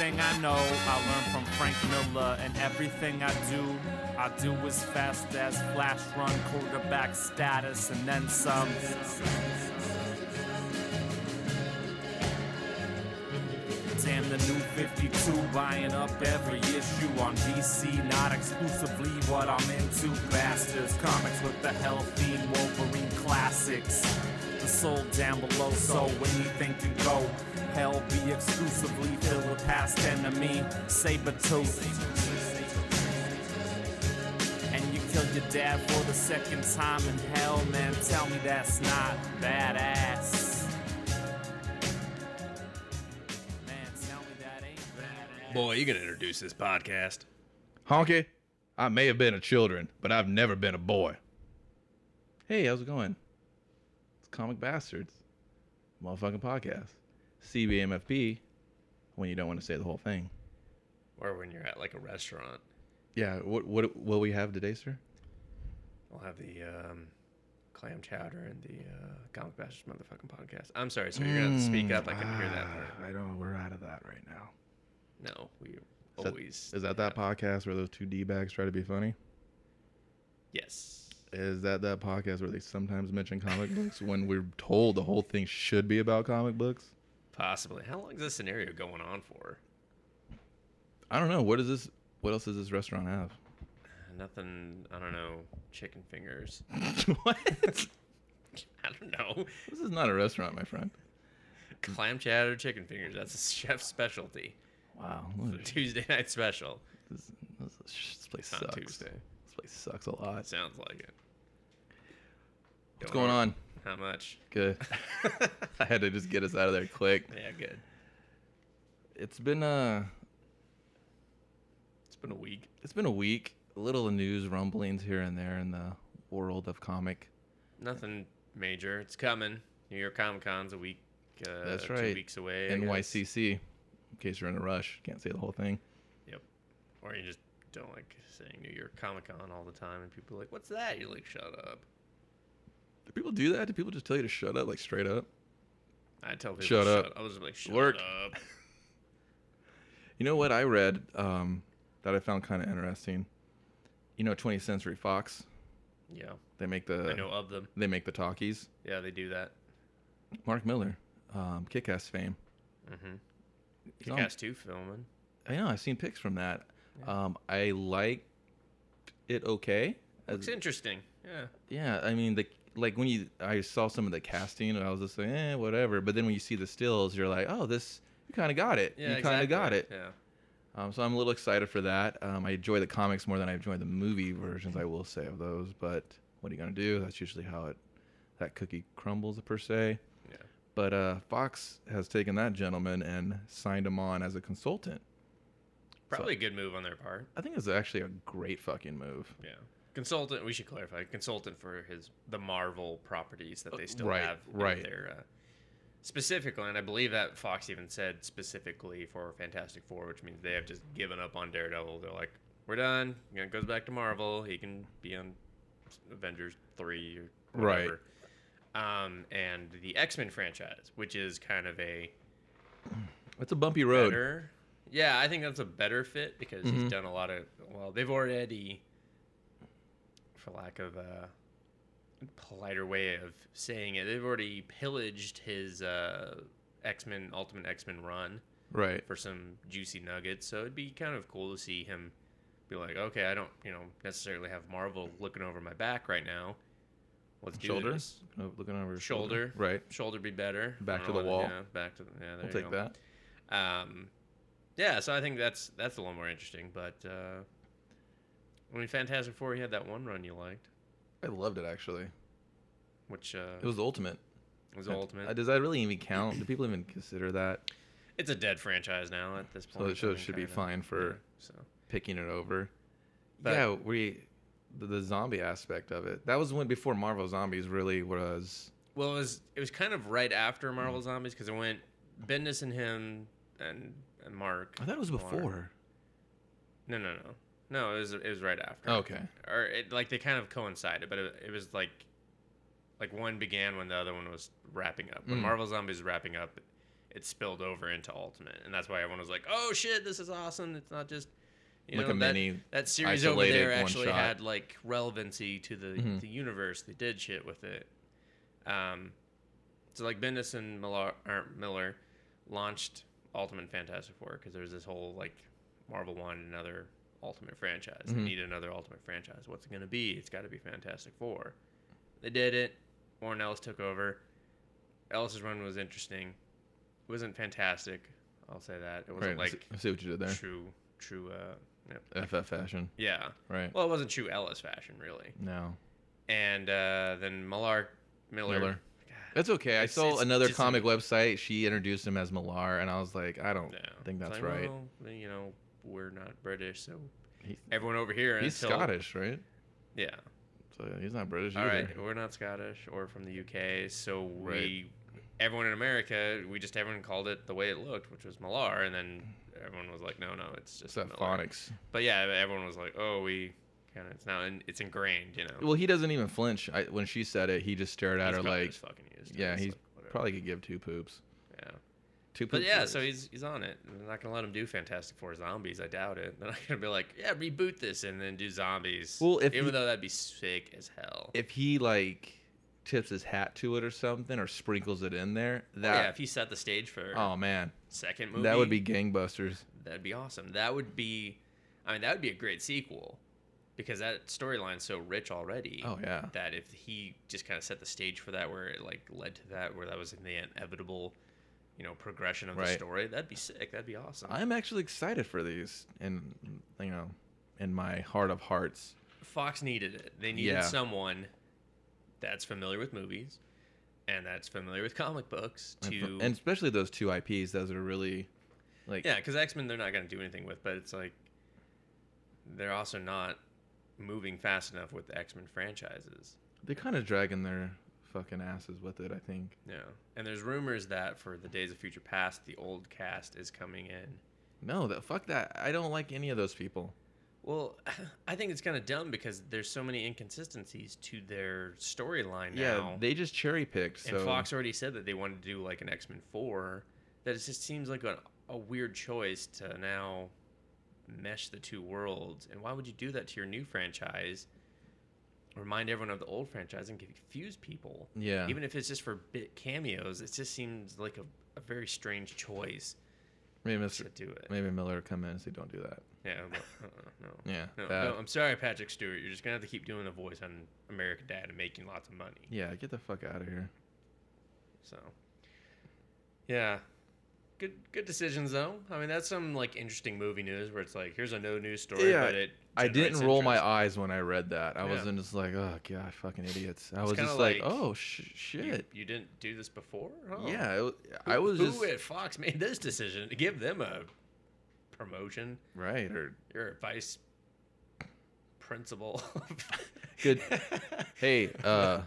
Everything I know, I learned from Frank Miller, and everything I do, I do as fast as flash run quarterback status, and then some. Damn the new 52, buying up every issue on DC. Not exclusively what I'm into. Bastards, comics with the healthy Wolverine classics. The soul down below, so anything can go. Hell be exclusively filled with past enemy. Sabretooth. And you killed your dad for the second time in hell, man. Tell me that's not badass. Man, tell me that ain't badass. Boy, you gonna introduce this podcast. Honky, I may have been a children, but I've never been a boy. Hey, how's it going? Comic Bastards, motherfucking podcast. CBMFP, when you don't want to say the whole thing. Or when you're at like a restaurant. Yeah, what what will we have today, sir? We'll have the um, clam chowder and the uh, Comic Bastards motherfucking podcast. I'm sorry, sir. You're gonna have to speak up. I can't hear that part. Ah, I don't. We're out of that right now. No, we Is always. Is that that podcast where those two d bags try to be funny? Yes. Is that that podcast where they sometimes mention comic books when we're told the whole thing should be about comic books? Possibly. How long is this scenario going on for? I don't know. What is this? What else does this restaurant have? Nothing. I don't know. Chicken fingers. what? I don't know. This is not a restaurant, my friend. Clam chowder, chicken fingers. That's a chef's specialty. Wow. Tuesday night special. This, this, place On sucks. Tuesday. Sucks a lot. Sounds like it. What's Don't going worry. on? How much? Good. I had to just get us out of there quick. Yeah, good. It's been uh It's been a week. it's been a week. A little news rumblings here and there in the world of comic. Nothing major. It's coming. New York Comic Con's a week. Uh, That's Two right. weeks away. I guess. NYCC. In case you're in a rush, can't say the whole thing. Yep. Or you just don't like saying New York Comic Con all the time, and people are like, "What's that?" You're like, "Shut up." Do people do that? Do people just tell you to shut up, like straight up? I tell people, Shut "Shut up. I was just like, "Shut Work." up." You know what I read um, that I found kind of interesting. You know, 20th Century Fox. Yeah, They make the I know of them. they make the talkies. Yeah, they do that. Mark Miller, um, Kick-Ass fame. Mm-hmm. Kick-Ass two filming. I know. I've seen pics from that. Um, I like it. Okay. As- Looks interesting. Yeah. yeah. I mean, the like when you I saw some of the casting and I was just like, eh, whatever. But then when you see the stills, you're like, oh, this you kind of got it. Yeah. you kind of got it. Yeah. Um, so I'm a little excited for that. Um, I enjoy the comics more than I enjoy the movie versions. I will say of those. But what are you gonna do? That's usually how it that cookie crumbles per se. Yeah. But uh, Fox has taken that gentleman and signed him on as a consultant. Probably a good move on their part. I think it's actually a great fucking move. Yeah. Consultant. We should clarify. Consultant for his the Marvel properties that they still right, have. right. Their, uh, specifically, and I believe that Fox even said specifically for Fantastic Four, which means they have just given up on Daredevil. They're like, we're done. You know, it goes back to Marvel. He can be on Avengers three or Right. Um, and the X Men franchise, which is kind of a It's a bumpy road. better. Yeah, I think that's a better fit because Mhm. he's done a lot of. Well, they've already, for lack of a politer way of saying it, they've already pillaged his uh, X Men Ultimate X Men run Right. for some juicy nuggets. So it'd be kind of cool to see him be like, okay, I don't, you know, necessarily have Marvel looking over my back right now. Let's Shoulder? Oh, Looking over his Shoulder. Right. Shoulder be better. Back to the wall. Yeah, back to the. Yeah, there We'll take go. that. Um, yeah, so I think that's that's a little more interesting. But uh, I mean, Fantastic Four, you had that one run you liked, I loved it actually. which uh, It was the ultimate. It was Uh, ultimate. Does that really even count? Do people even consider that it's a dead franchise now at this point. So it should, I mean, should be kinda. fine for so picking it over. But- yeah, we the, the zombie aspect of it. That was when before Marvel Zombies really was. well, it was it was kind of right after Mm. Marvel Zombies because it went Bendis and him and Mark. I thought it was before. No, no, no, no. It was it was right after. Okay. or it, like they kind of coincided, but it, it was like like one began when the other one was wrapping up. When Mm. Marvel Zombies was wrapping up, it spilled over into Ultimate, and that's why everyone was like, "Oh shit, this is awesome!" It's not just you Like know, a that, mini that series over there actually shot. had like relevancy to the Mhm. the universe. They did shit with it. Um, so like Bendis and Miller, Miller launched Ultimate Fantastic Four because there was this whole like Marvel wanted another Ultimate franchise. They Mhm. needed another Ultimate franchise. What's it gonna be? It's got to be Fantastic Four. They did it. Warren Ellis took over. Ellis's run was interesting. It wasn't fantastic. I'll say that. It wasn't Right. Like I see what you did there. true, true. Uh, yeah. FF fashion. yeah. Right. Well, it wasn't true Ellis fashion, really. No. And uh, then Millar, Miller. Miller. That's okay. I It's- saw it's another just comic website. She introduced him as Millar, and I was like, I don't yeah. think It's that's like, right. well, you know, we're not British, so He's, everyone over here. he's until- Scottish, right? Yeah. So he's not British All either. right, we're not Scottish or from the UK, so we, everyone in America, we just everyone called it the way it looked, which was Millar, and then everyone was like, no, no, it's It's just that Millar. phonics. But yeah, everyone was like, oh, we it's now in, it's ingrained, you know. Well, he doesn't even flinch. I, when she said it, he just stared at He's her like, fucking used yeah, he's like, probably could give two poops. yeah. Two But yeah, so he's he's on it. They're not gonna let him do Fantastic Four zombies. I doubt it. They're not gonna be like, yeah, reboot this and then do zombies. Well, if even he- though that'd be sick as hell. if he like tips his hat to it or something, or sprinkles it in there, Oh, that yeah, if he set the stage for oh man, second movie, that would be gangbusters. that'd be awesome. That would be, I mean, that would be a great sequel, because that storyline's so rich already. Oh yeah, That if he just kind of set the stage for that, where it like led to that, where that was in the inevitable, you know, progression of the story, that'd be sick. That'd be awesome. I'm actually excited for these, and you know, in my heart of hearts. Fox needed it. They needed Yeah. someone that's familiar with movies and that's familiar with comic books And, to and especially those two IPs, those are really like yeah, because X Men they're not going to do anything with, but it's like they're also not moving fast enough with the X Men franchises. they're kind of dragging their fucking asses with it. I think. Yeah, and there's rumors that for the Days of Future Past, the old cast is coming in. No, that fuck that. I don't like any of those people. Well, I think it's kind of dumb because there's so many inconsistencies to their storyline Yeah, now. they just cherry picked. So And Fox already said that they wanted to do like an X Men Four. That it just seems like a, a weird choice to now mesh the two worlds. And why would you do that to your new franchise? Remind everyone of the old franchise and confuse people. yeah, Even if it's just for bit cameos, it just seems like a, a very strange choice maybe to Mr. do it. Maybe Miller would come in and say, "Don't do that." Yeah, but, uh-uh, no. Yeah, No, that- no, I'm sorry, Patrick Stewart. You're just gonna have to keep doing the voice on American Dad and making lots of money. yeah. Get the fuck out of here. So, yeah, good good decisions though. I mean, that's some like interesting movie news where it's like, here's a no news story, Yeah, but it. I didn't roll my eyes when I read that. I Yeah. wasn't just like, "Oh god, fucking idiots." I It's was just like, like, "Oh sh- shit." you didn't do this before? Oh. Yeah, it, I was who just at Fox made this decision to give them a promotion? right or You're vice principal. Good. Hey, uh,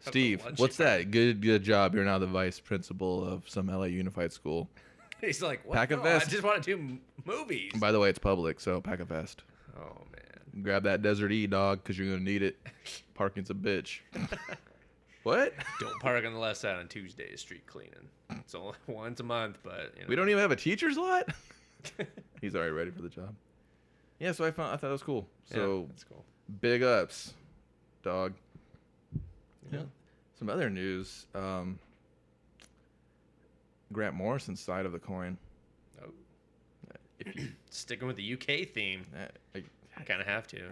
Steve, what's that? Good, good job. You're now the vice principal of some LA Unified school. He's like, what? Pack a No, vest. I just want to do m- movies. By the way, it's public, so pack a vest. oh man. Grab that Desert E, dog, because you're gonna need it. Parking's a bitch. what? Don't park on the left side on Tuesdays. Street cleaning. It's only once a month, but you know. We don't even have a teacher's lot. He's already ready for the job. Yeah, so I found I thought it was cool. So yeah, that's cool. big ups, dog. Yeah. Some other news. Um, Grant Morrison's side of the coin. Oh, If you, sticking with the UK theme, uh, I, I kind of have to.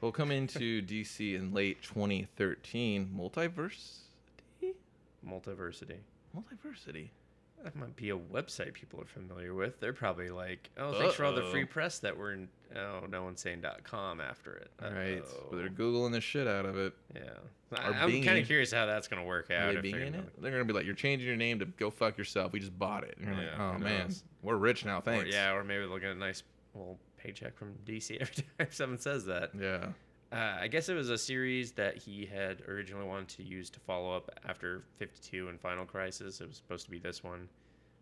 We'll come into DC in late 2013. Multiversity? Multiversity. Multiversity. That might be a website people are familiar with. They're probably like, oh, thanks for all the free press that we're in. Oh, no one's saying .com after it. All right, Uh-oh. but they're googling the shit out of it. Yeah. I, I'm kind of curious how that's going to work Are out. They being they're, gonna- it? They're gonna be like, "You're changing your name to go fuck yourself. We just bought it." And you're Yeah, like, "Oh man, knows? we're rich now. Or, Thanks." yeah, or maybe they'll get a nice little paycheck from DC every time someone says that. Yeah. Uh, I guess it was a series that he had originally wanted to use to follow up after 52 and Final Crisis. It was supposed to be this one,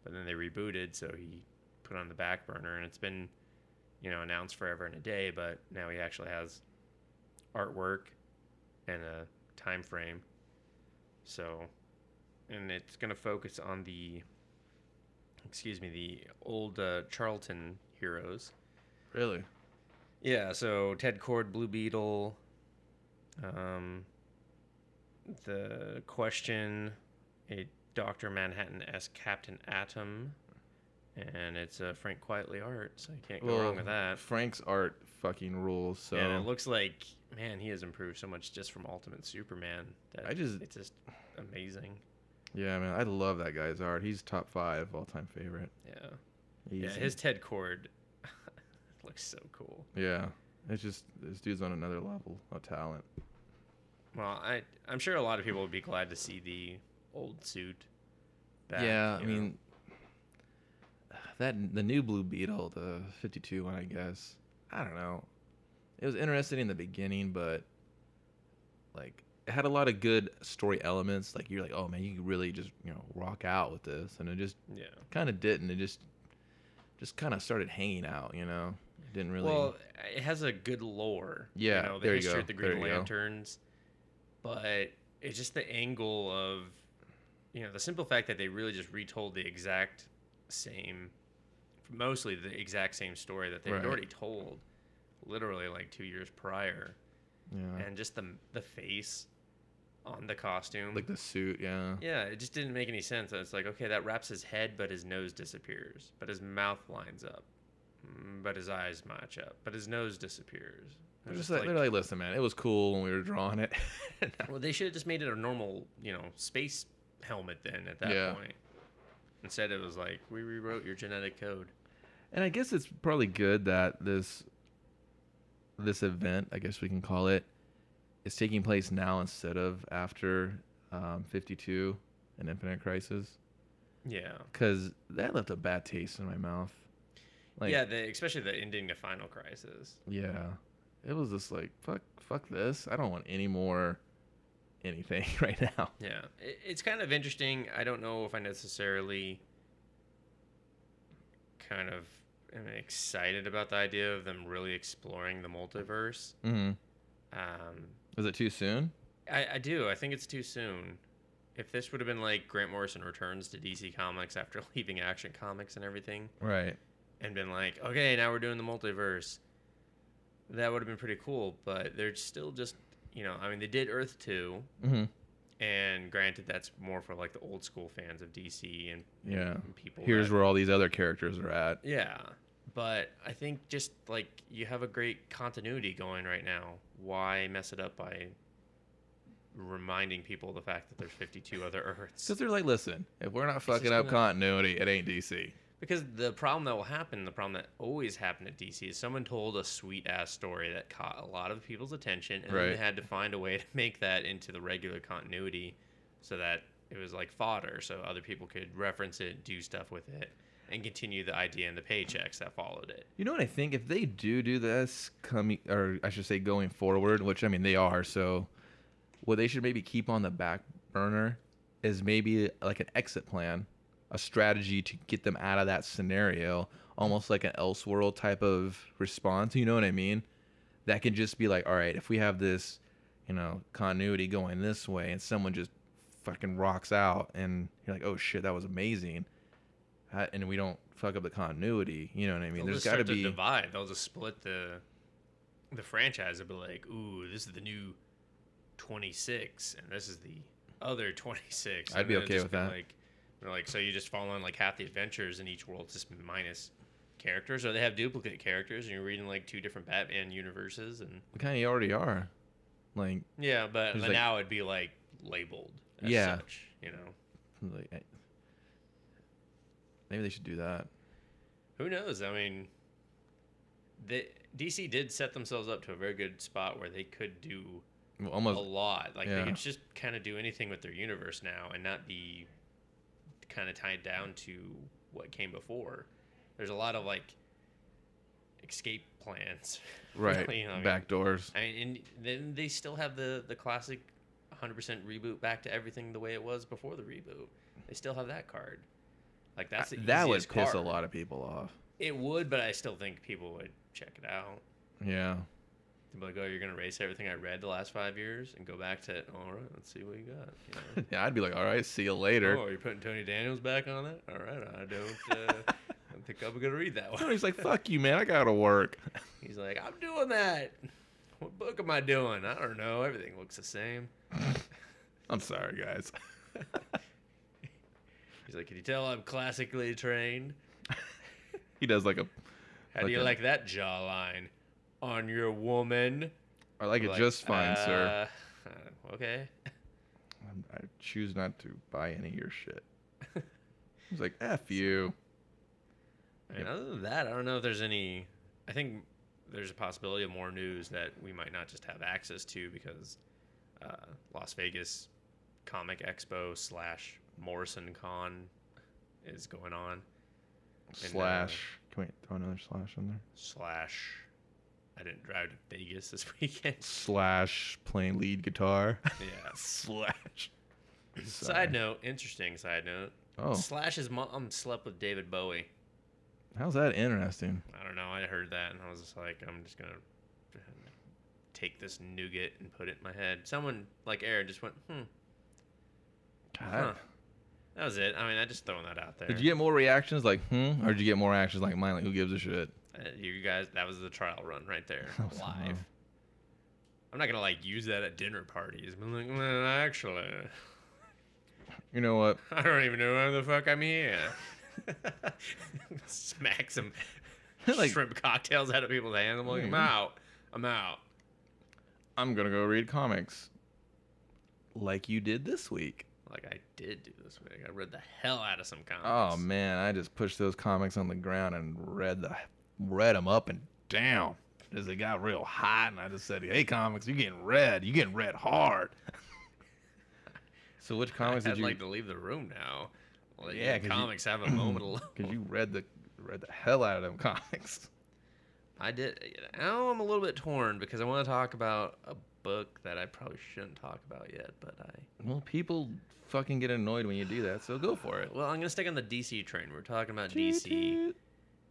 but then they rebooted, so he put on the back burner, and it's been, you know, announced forever and a day. But now he actually has artwork and a time frame. So, and it's gonna focus on the, excuse me, the old uh, Charlton heroes. Really? Yeah, so Ted Kord, Blue Beetle, um, the Question, a Doctor Manhattan as Captain Atom, and it's uh, Frank Quitely art, so you can't go wrong with that. Frank's art fucking rules. So And it looks like man, he has improved so much just from Ultimate Superman. That I just- it's just amazing. yeah, man, I love that guy's art. He's top five all time favorite. Yeah, Easy. yeah. His Ted Kord looks so cool. yeah. It's just this dude's on another level of talent. Well, I I'm sure a lot of people would be glad to see the old suit. Back, yeah, I know. mean that the new Blue Beetle, the 52 one, I guess. I don't know. It was interesting in the beginning, but like it had a lot of good story elements. Like you're like, oh man, you could really just you know rock out with this, and it just yeah. kind of didn't. It just just kind of started hanging out. You know, didn't really. Well, it has a good lore. Yeah, you know, the there you go, of the Green you go. Lanterns, but it's just the angle of, you know, the simple fact that they really just retold the exact same, mostly the exact same story that they had Right. already told, literally like two years prior, yeah, and just the the face on the costume. like the suit. Yeah. yeah, it just didn't make any sense. It's like, okay, that wraps his head, but his nose disappears, but his mouth lines up, but his eyes match up, but his nose disappears. They're It's just like, they're like, listen, man, it was cool when we were drawing it. well, they should have just made it a normal, you know, space helmet then at that Yeah. point. Instead, it was like we rewrote your genetic code. And I guess it's probably good that this this event, I guess we can call it, is taking place now instead of after um, 52 and Infinite Crisis, Yeah, because that left a bad taste in my mouth. Like, yeah, the, especially the ending to Final Crisis. yeah, it was just like fuck, fuck this. I don't want any more anything right now. Yeah, it, it's kind of interesting. I don't know if I necessarily kind of am excited about the idea of them really exploring the multiverse. Mm-hmm. Um, Was it too soon? I, I do. I think it's too soon. If this would have been like Grant Morrison returns to DC Comics after leaving Action Comics and everything, Right. And been like, okay, now we're doing the multiverse, that would have been pretty cool. But they're still just, you know, I mean, they did Earth 2, Mm-hmm. and granted, that's more for like the old school fans of DC and, Yeah. and people. Here's that- where all these other characters are at. Yeah. But I think just like you have a great continuity going right now. Why mess it up by reminding people the fact that there's 52 other Earths? Because they're like, listen, if we're not fucking up gonna- continuity, it ain't DC. Because the problem that will happen, the problem that always happened at DC is someone told a sweet ass story that caught a lot of people's attention, and then Right. they had to find a way to make that into the regular continuity so that it was like fodder, so other people could reference it, do stuff with it, and continue the idea and the paychecks that followed it. You know what I think? If they do do this coming, or I should say going forward, which I mean they are, so what they should maybe keep on the back burner is maybe like an exit plan, a strategy to get them out of that scenario, almost like an Elseworld type of response. You know what I mean? That can just be like, all right, if we have this, you know, continuity going this way, and someone just fucking rocks out, and you're like, oh shit, that was amazing, Ha- and we don't fuck up the continuity. You know what I mean? They'll There's got to be. divide. They'll just split the the franchise. They'll be like, "Ooh, this is the new 26, and this is the other 26." I'd be okay with that. Like, they're like, so you just follow on like half the adventures in each world, just minus characters, or they have duplicate characters, and you're reading like two different Batman universes, and We kind of already are. Like, yeah, but but like- now it'd be like labeled as Yeah. such, you know. like, I- maybe they should do that. Who knows? I mean, the DC did set themselves up to a very good spot where they could do Well, a lot. Like yeah. they could just kind of do anything with their universe now and not be kind of tied down to what came before. There's a lot of like escape plans. Right. you know, I mean, Back doors. I mean, and then they still have the the classic 100% reboot back to everything the way it was before the reboot. They still have that card. Like that's the that would piss a lot of people off. It would, but I still think people would check it out. Yeah. To be like, oh, you're gonna erase everything I read the last five years and go back to, all right, let's see what you got. You know? yeah, I'd be like, all right, see you later. Oh, you're putting Tony Daniels back on it? All right, I don't. Uh, I don't think I'm gonna read that one. Tony's like, fuck you, man. I gotta work. He's like, I'm doing that. What book am I doing? I don't know. Everything looks the same. I'm sorry, guys. He's like, can you tell I'm classically trained? he does like a, How do you a- like that jawline on your woman? I like it Like, just fine, sir. uh, uh, Okay. I'm- I choose not to buy any of your shit. He's like, F you. I mean, Yep. other than that, I don't know if there's any. I think there's a possibility of more news that we might not just have access to because uh, Las Vegas Comic Expo slash Morrison Con is going on. uh, Slash. Can we throw another slash in there? Slash, I didn't drive to Vegas this weekend. Slash playing lead guitar. yeah. Slash. Sorry. Side note, interesting side note. Oh, Slash's mom slept with David Bowie. how's that interesting? I don't know. I heard that and I was just like, I'm just gonna take this nougat and put it in my head. Someone like Aaron just went, hmm. God. Huh. That was it. I mean, I just throwing that out there. Did you get more reactions like hmm, or did you get more actions like mine? Like who gives a shit? Uh, you guys, that was the trial run right there, live. wow. I'm not gonna like use that at dinner parties. I'm like, well, actually, You know what? I don't even know why the fuck I'm here. Smack some Like- shrimp cocktails out of people's hands. I'm like, I'm Hmm. out. I'm out. I'm gonna go read comics. Like you did this week. Like I did do this week. I read the hell out of some comics. Oh man, I just pushed those comics on the ground and read the read them up and down as it got real hot, and I just said, "Hey, comics, you're getting read? You're getting read hard." so which comics I'd did you? like to leave the room now. Well, Yeah, yeah, 'cause you- comics have a moment alone. Because you read the read the hell out of them comics. I did. Now I'm a little bit torn because I want to talk about a book that I probably shouldn't talk about yet, but I. Well, people fucking get annoyed when you do that, so go for it. Well, I'm gonna stick on the DC train. We're talking about DC,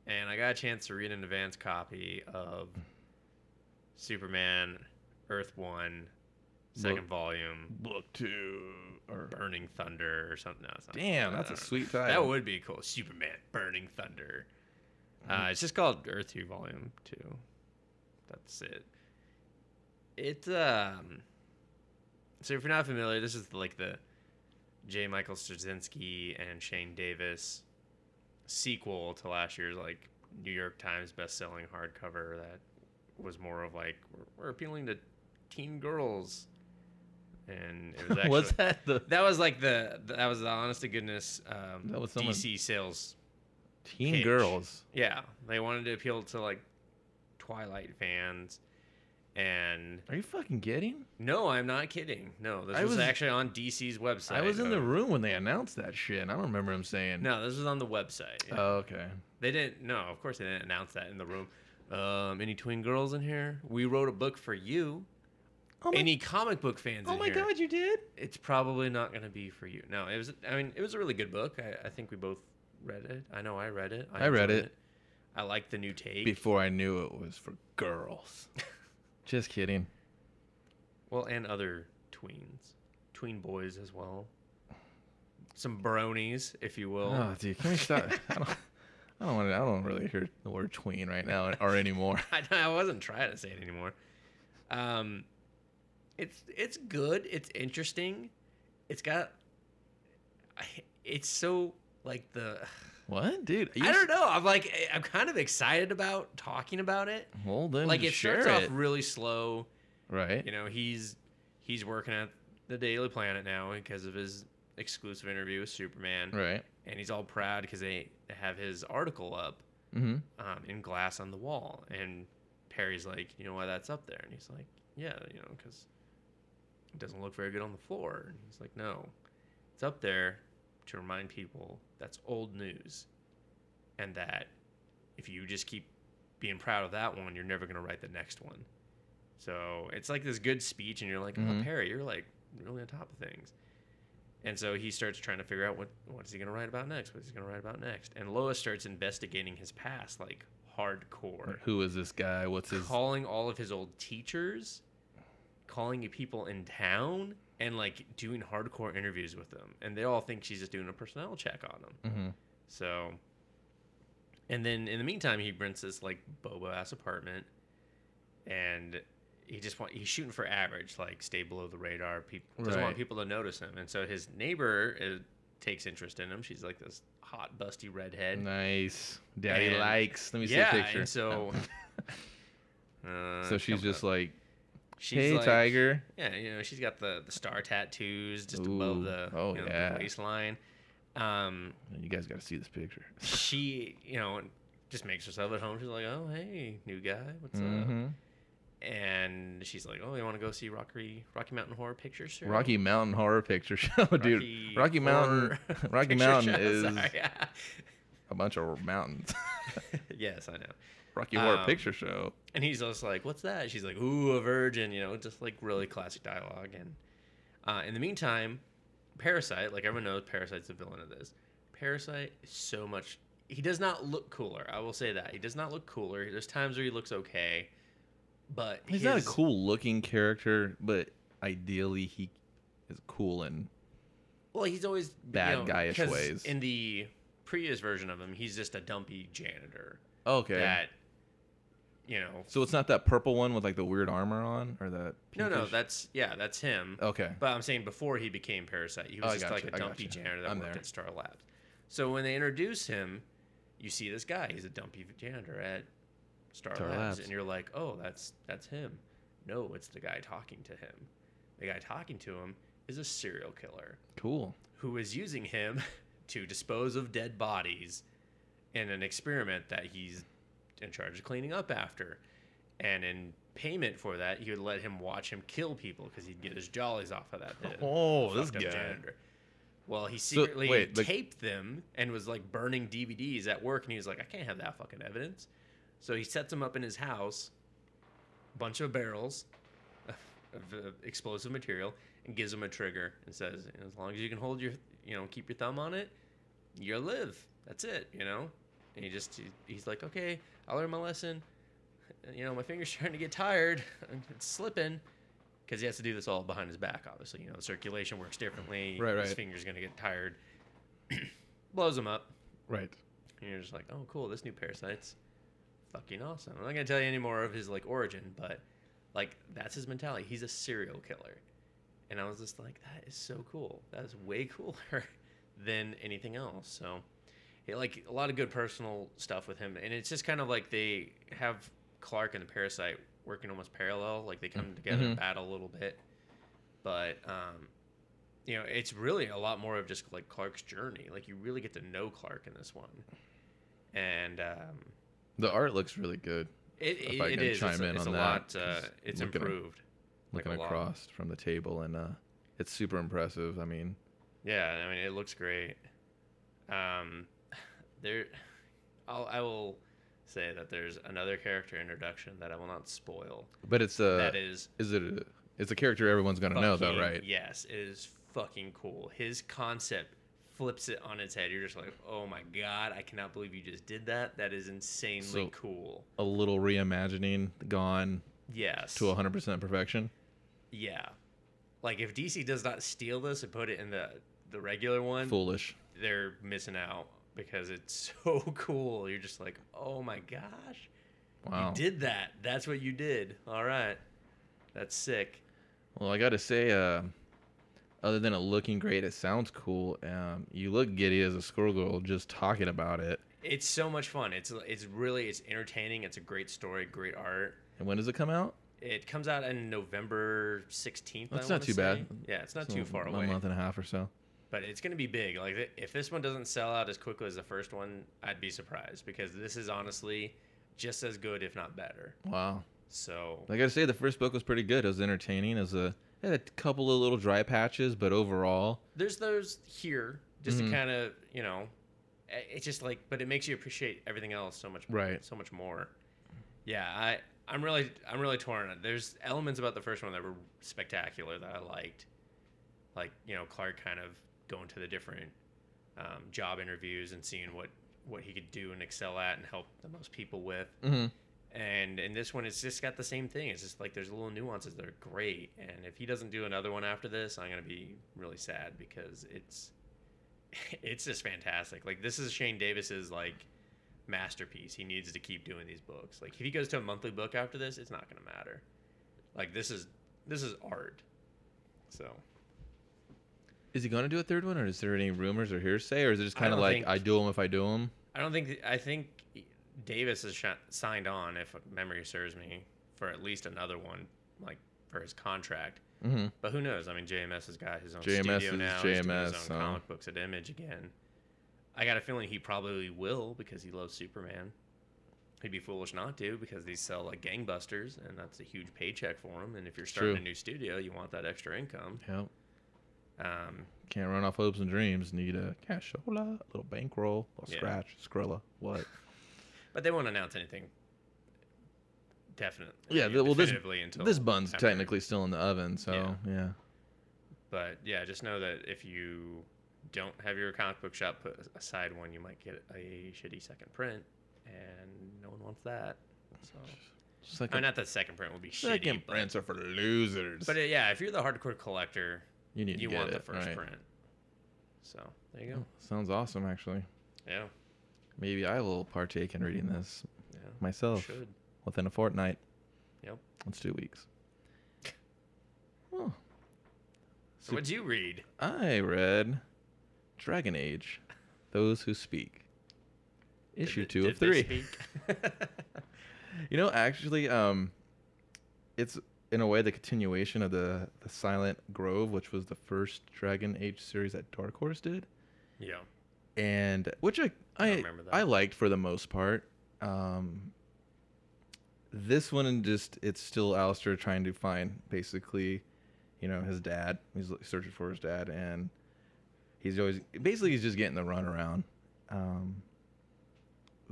and I got a chance to read an advance copy of Superman, Earth One, second Book- volume, Book two. Or Burning Thunder, or something. No, damn, that's a sweet title. That would be cool. Superman, Burning Thunder. Uh, it's just called Earth Two Volume Two. That's it. It's um. So if you're not familiar, this is like the J. Michael Straczynski and Shane Davis sequel to last year's like New York Times best-selling hardcover that was more of like we're, we're appealing to teen girls, and it was actually was that the that was like the that was the honest to goodness um, That was someone- DC sales. teen pitch. girls? Yeah, they wanted to appeal to like Twilight fans, and Are you fucking kidding? no, I'm not kidding. No, this I was, was- actually on DC's website. I was in the room when they announced that shit. and I don't remember him saying. No, this was on the website. Oh, okay. They didn't. No, of course they didn't announce that in the room. Um, any twin girls in here? We wrote a book for you. Oh my, Any comic book fans? oh my here? god, you did? it's probably not going to be for you. No, it was. I mean, it was a really good book. I, I think we both read it. I know I read it. I read enjoyed it. I like the new take. Before I knew it was for girls. Just kidding. well, and other tweens, tween boys as well. Some bronies, if you will. Oh, dude, can we stop? I don't. I don't want to. I don't really hear the word tween right now or anymore. I, I wasn't trying to say it anymore. Um, it's it's good. It's interesting. It's got. It's so like the. What, dude? I don't know. I'm like I'm kind of excited about talking about it. Well, then like it starts it. off really slow. right. You know, he's he's working at the Daily Planet now because of his exclusive interview with Superman, Right. and he's all proud because they have his article up Mm-hmm. um, in glass on the wall. And Perry's like, you know why that's up there? And he's like, yeah, you know, because it doesn't look very good on the floor. And he's like, no, it's up there to remind people that's old news, and that if you just keep being proud of that one, you're never gonna write the next one. So it's like this good speech, and you're like, oh, Mhm. Perry, you're like really on top of things. And so he starts trying to figure out what what is he gonna write about next? What is he gonna write about next? And Lois starts investigating his past like hardcore, Who is this guy? What's his? calling all of his old teachers, calling people in town, and like doing hardcore interviews with them, and they all think she's just doing a personnel check on them. hmm So, and then in the meantime, he rents this like bobo ass apartment, and he just want he's shooting for average, like stay below the radar. People doesn't want people to notice him, and so his neighbor uh, takes interest in him. She's like this hot, busty redhead. Nice. Daddy And- likes. Let me see a picture. and so. uh, so she's just up. like, She's hey, like- tiger. Yeah, you know, she's got the, the star tattoos just above the, oh, you know, yeah. the waistline. Um, You guys got to see this picture. she, you know, just makes herself at home. She's like, "Oh, hey, new guy, what's up?" hmm And she's like, "Oh, you want to go see Rocky Rocky Mountain Horror Picture Show?" Rocky Mountain Horror Picture Show, dude. Rocky Mountain, Rocky Mountain Show, is sorry, yeah. a bunch of mountains. yes, I know. Rocky Horror Um, Picture Show. And he's just like, "What's that?" She's like, "Ooh, a virgin," you know, just like really classic dialogue. And uh, in the meantime, Parasite, like everyone knows, Parasite's the villain of this. Parasite is so much. He does not look cooler. I will say that he does not look cooler. There's times where he looks okay, but He's not a cool looking character, but ideally he is cool and Well, he's always Bad you know, guyish ways. In the previous version of him, he's just a dumpy janitor okay. that, you know. so it's not that purple one with like the weird armor on, or that. No, no, pinkish? that's yeah, that's him. okay. But I'm saying before he became Parasite, he Oh, was I just like gotcha, a I dumpy gotcha. janitor that I'm worked there. at Star Labs. So when they introduce him, you see this guy. He's a dumpy janitor at Star, Star Labs, Labs. and you're like, oh, that's that's him. No, it's the guy talking to him. The guy talking to him is a serial killer Cool. who is using him to dispose of dead bodies in an experiment that he's in charge of cleaning up after. And in payment for that, he would let him watch him kill people because he'd get his jollies off of that. Oh, this guy. janitor. Well, he So, secretly wait, the- taped them and was like burning DVDs at work, and he was like, "I can't have that fucking evidence." So he sets them up in his house, bunch of barrels of, of explosive material, and gives him a trigger and says, "As long as you can hold your, you know, keep your thumb on it, you'll live. That's it, you know." And he just he, he's like, "Okay, I'll learn my lesson." You know, my finger's starting to get tired. It's slipping because he has to do this all behind his back. Obviously, you know, the circulation works differently. Right, right. His finger's gonna get tired. Blows him up. Right. And you're just like, oh, cool, this new parasite's fucking awesome. I'm not gonna tell you any more of his like origin, but like that's his mentality. He's a serial killer, and I was just like, that is so cool. That is way cooler than anything else. So, like a lot of good personal stuff with him, and it's just kind of like they have Clark and the parasite working almost parallel. Like they come together and Mhm. battle a little bit, but um, you know, it's really a lot more of just like Clark's journey. Like you really get to know Clark in this one, and um, The art looks really good. it, If it, I can is. chime it's in it's on a that, lot. Uh, it's looking improved. like Looking lot. across from the table, and uh, it's super impressive. I mean, Yeah, I mean, it looks great. Um, there, I'll, I will say that there's another character introduction that I will not spoil. but it's a. that is is it? A, it's a character everyone's gonna know, though, right? Yes, it is fucking cool. His concept flips it on its head. You're just like, oh my god, I cannot believe you just did that. That is insanely So- cool. A little reimagining, gone Yes. to 100% perfection. Yeah. Like if DC does not steal this and put it in the the regular one, Foolish. they're missing out because it's so cool. You're just like, oh my gosh, Wow. you did that. That's what you did. All right, that's sick. Well, I gotta say, uh, other than it looking great, it sounds cool. Um, you look giddy as a schoolgirl just talking about it. It's so much fun. It's it's really it's entertaining. It's a great story, great art. And when does it come out? It comes out in November 16th. I That's not too bad. Yeah, it's not So too far away. a month and a half or so. But it's going to be big. Like if this one doesn't sell out as quickly as the first one, I'd be surprised because this is honestly just as good, if not better. Wow. So like I gotta say, the first book was pretty good. It was entertaining. It was a it had a couple of little dry patches, but overall, there's those here just Mhm. to kind of you know, it's just like, but it makes you appreciate everything else so much, Right. So much more. Yeah, I I'm really I'm really torn. There's elements about the first one that were spectacular that I liked, like you know Clark kind of going to the different um, job interviews and seeing what what he could do and excel at and help the most people with. Mm-hmm. And in this one, it's just got the same thing. It's just like there's little nuances that are great. And if he doesn't do another one after this, I'm gonna be really sad because it's it's just fantastic. Like this is Shane Davis's like masterpiece. He needs to keep doing these books. Like if he goes to a monthly book after this, it's not gonna matter. Like this is this is art. So Is he going to do a third one, or is there any rumors or hearsay, or is it just kind of like think- I do them if I do them? I don't think I think Davis is sh- signed on, if memory serves me, for at least another one, like for his contract. Mm-hmm. But who knows? I mean, JMS has got his own JMS studio now. He's doing his JMS, own so- comic books at Image again. I got a feeling he probably will because he loves Superman. He'd be foolish not to because these sell like gangbusters, and that's a huge paycheck for him. And if you're starting True. a new studio, you want that extra income. Yep. Um, Can't run off hopes and dreams. Need a cashola, a little bankroll, a little Yeah. scratch, Skrilla. What? but they won't announce anything. Definitely. Yeah, th- well, this- definitively until this bun's after- technically still in the oven, so Yeah. yeah. But yeah, just know that if you don't have your comic book shop put aside one, you might get a shitty second print, and no one wants that. So, I Second, mean, not that second print will be second shitty, but, prints are for losers. but uh, yeah, if you're the hardcore collector, you need you to get want it, the first right. print. So there you go. Sounds awesome, actually. Yeah, Maybe I will partake in reading this yeah. myself Should. within a fortnight. Yep. That's two weeks. Oh, So what'd you read? I read Dragon Age: Those Who Speak, issue Did- two did of three. speak? You know, actually, um, it's in a way the continuation of the the Silent Grove, which was the first Dragon Age series that Dark Horse did, yeah. and which I I I remember that. I liked for the most part. Um, this one and just it's still Alistair trying to find basically, you know, his dad. He's searching for his dad, and he's always basically he's just getting the runaround. Um,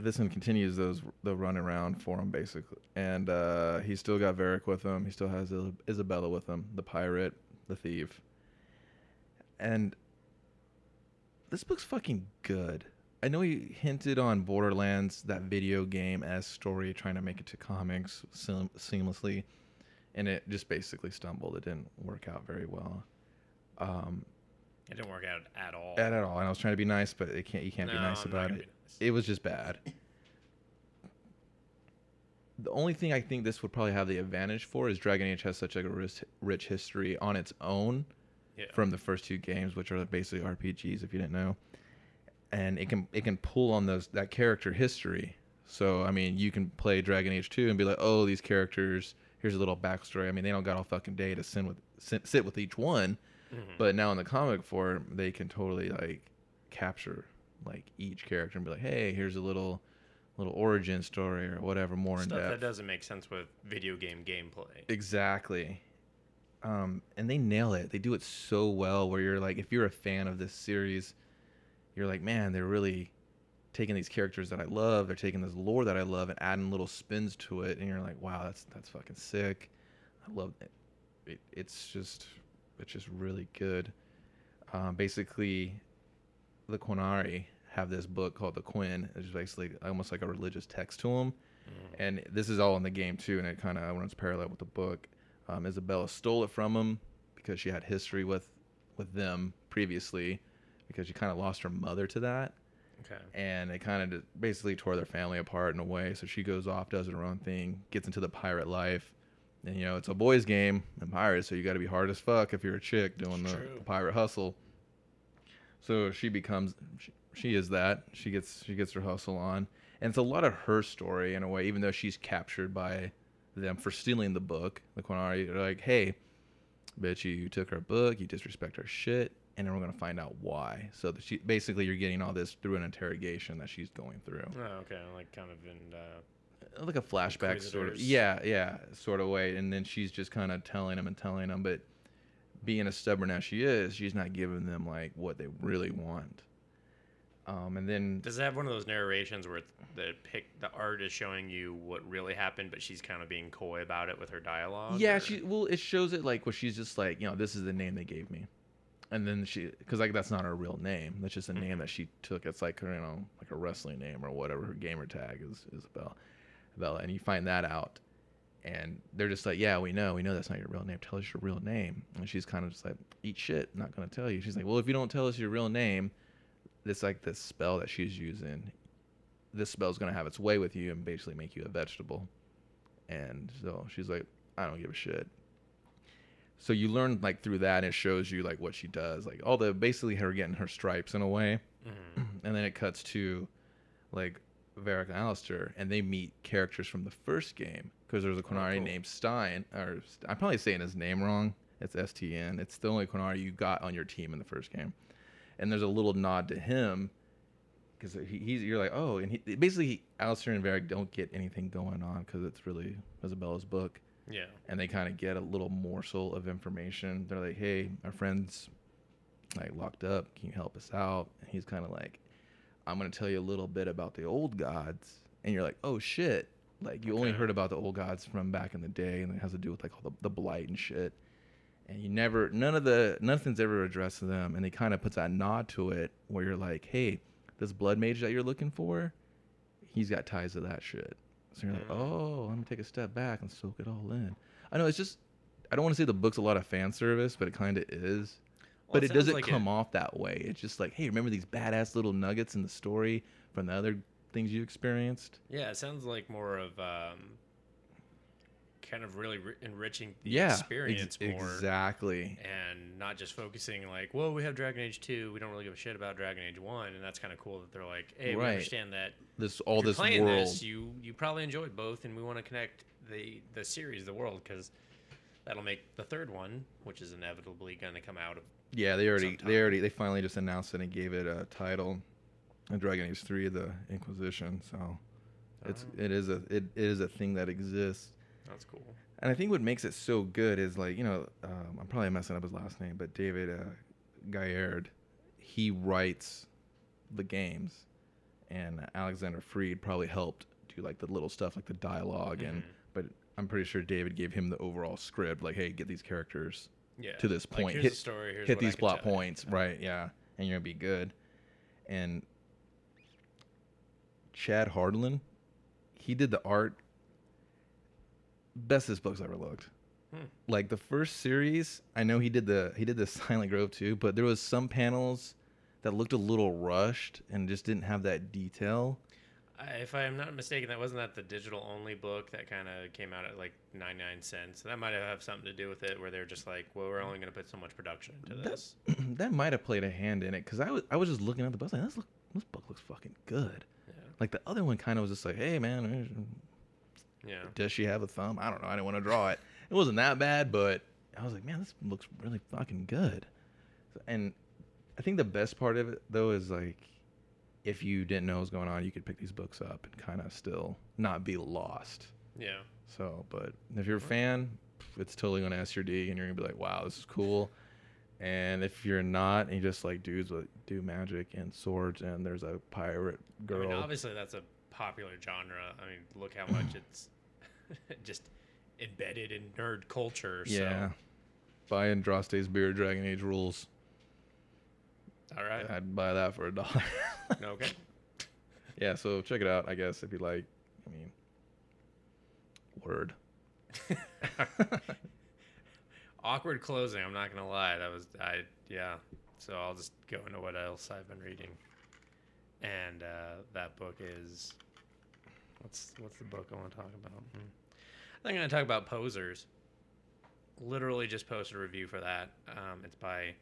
this one continues those the run around for him basically, and uh, he's still got Varric with him. He still has Isabela with him, the pirate, the thief, and this book's fucking good. I know he hinted on Borderlands, that video game as story, trying to make it to comics seam- seamlessly, and it just basically stumbled. It didn't work out very well. Um, It didn't work out at all. at, at all. And I was trying to be nice, but it can't. You can't be No, nice I'm not about gonna it. be nice. It was just bad. The only thing I think this would probably have the advantage for is Dragon Age has such a rich, rich history on its own yeah. from the first two games, which are basically RPGs, if you didn't know. And it can it can pull on those that character history. So I mean, you can play Dragon Age two and be like, oh, these characters. Here's a little backstory. I mean, they don't got all fucking day to sit with sit, sit with each one, Mhm. but now in the comic form, they can totally like capture like each character and be like, hey, here's a little little origin story or whatever more in depth. that doesn't make sense with video game gameplay. Exactly. Um, and they nail it. They do it so well where you're like, if you're a fan of this series, you're like, man, they're really taking these characters that I love, they're taking this lore that I love and adding little spins to it, and you're like, wow, that's that's fucking sick. I love it. it it's just it's is really good. Um, basically, the Qunari have this book called the Qun, which is basically almost like a religious text to them and this is all in the game too, and it kind of runs parallel with the book. Um, Isabela stole it from him because she had history with with them previously, because she kind of lost her mother to that, Okay. and it kind of basically tore their family apart in a way. So she goes off, does her own thing, gets into the pirate life, and you know it's a boys' game and pirates, so you got to be hard as fuck if you're a chick doing the, the pirate hustle. So she becomes she, she is that she gets she gets her hustle on, and it's a lot of her story in a way, even though she's captured by them for stealing the book. The Qunari are like, hey, bitch, you took our book, you disrespect our shit, and then we're gonna find out why. So she basically you're getting all this through an interrogation that she's going through, Oh, okay. Like kind of in. Uh, like a flashback sort of. Yeah, yeah, sort of way. And then she's just kind of telling them and telling them but being as stubborn as she is, she's not giving them like what they really want. Um, and then does it have one of those narrations where the pic, the art is showing you what really happened, but she's kind of being coy about it with her dialogue? Yeah, or- she well, it shows it like where she's just like, you know, this is the name they gave me. and then she because like that's not her real name that's just a name Mm-hmm. that she took it's like her you know like a wrestling name or whatever her gamer tag is isabel and you find that out and they're just like yeah we know we know that's not your real name. Tell us your real name. And she's kind of just like eat shit not gonna tell you. She's like well if you don't tell us your real name it's like this spell that she's using this spell's gonna have its way with you and basically make you a vegetable. And so she's like i don't give a shit. So you learn like through that and it shows you like what she does like all the basically her getting her stripes in a way. Mhm. and then it cuts to like Varric and Alistair and they meet characters from the first game because there's a oh, Qunari cool. named Stein or I'm probably saying his name wrong it's STN it's the only Qunari you got on your team in the first game and there's a little nod to him because he, he's you're like oh and he basically Alistair and Varric don't get anything going on because it's really Isabela's book Yeah. and they kind of get a little morsel of information. They're like, "Hey, our friend's like locked up. Can you help us out?" And he's kind of like, "I'm gonna tell you a little bit about the old gods." And you're like, "Oh shit!" Like you only heard about the old gods from back in the day, and it has to do with like all the, the blight and shit. And you never, none of the, nothing's ever addressed to them, and they kind of puts that nod to it where you're like, "Hey, this blood mage that you're looking for, he's got ties to that shit." So you're like, Mm. oh, let me take a step back and soak it all in. I know it's just, I don't want to say the book's a lot of fan service, but it kind of is. Well, but it, sounds doesn't like come off that way. It's just like, hey, remember these badass little nuggets in the story from the other things you experienced? Yeah, it sounds like more of um, kind of really ri- enriching the yeah, ex- experience more, exactly. and not just focusing like, well, we have Dragon Age two, we don't really give a shit about Dragon Age one, and that's kind of cool that they're like, hey, we understand that This all this world. this, you you probably enjoyed both, and we want to connect the the series, the world, because that'll make the third one, which is inevitably going to come out of. Yeah, they already, sometime. they already, they finally just announced it and gave it a title, Dragon Age Three: The Inquisition. So, it's Oh. it is a it, it is a thing that exists. That's cool. And I think what makes it so good is like you know um, I'm probably messing up his last name, but David uh, Gaillard, he writes the games, and Alexander Freed probably helped do like the little stuff like the dialog and Mhm. but I'm pretty sure David gave him the overall script like hey get these characters Yeah. to this Like, point here's hit the story. Here's hit these plot tell you. points right yeah and you're gonna be good and Chad Hardin he did the art best this book's ever looked Hmm. like the first series i know he did the he did the silent grove too but there was some panels that looked a little rushed and just didn't have that detail If I am not mistaken, that wasn't that the digital only book that kind of came out at like 99 cents. That might have something to do with it, where they're just like, well, we're only going to put so much production into That- this. that might have played a hand in it because I was, I was just looking at the book like this, look, this book looks fucking good Yeah. like the other one kind of was just like hey man Yeah. does she have a thumb? I don't know. I didn't want to draw it. It wasn't that bad, but I was like, man, this looks really fucking good. And I think the best part of it though is like, if you didn't know what was going on, you could pick these books up and kind of still not be lost. Yeah. So, but if you're a fan, it's totally gonna S your D, and you're gonna be like, wow, this is cool. And if you're not, and you just like dudes that do magic and swords, and there's a pirate girl. I mean, obviously, that's a popular genre. I mean, look how much it's just embedded in nerd culture. yeah. Buy Andraste's Beer Dragon Age rules. All right. I'd buy that for a dollar. okay. yeah, so check it out, I guess, if you like. I mean, word. Awkward closing. I'm not gonna lie. That was I. Yeah. So I'll just go into what else I've been reading, and uh, that book is what's what's the book I want to talk about? Hmm. I think I'm gonna talk about Posers. Literally just posted a review for that. Um, it's by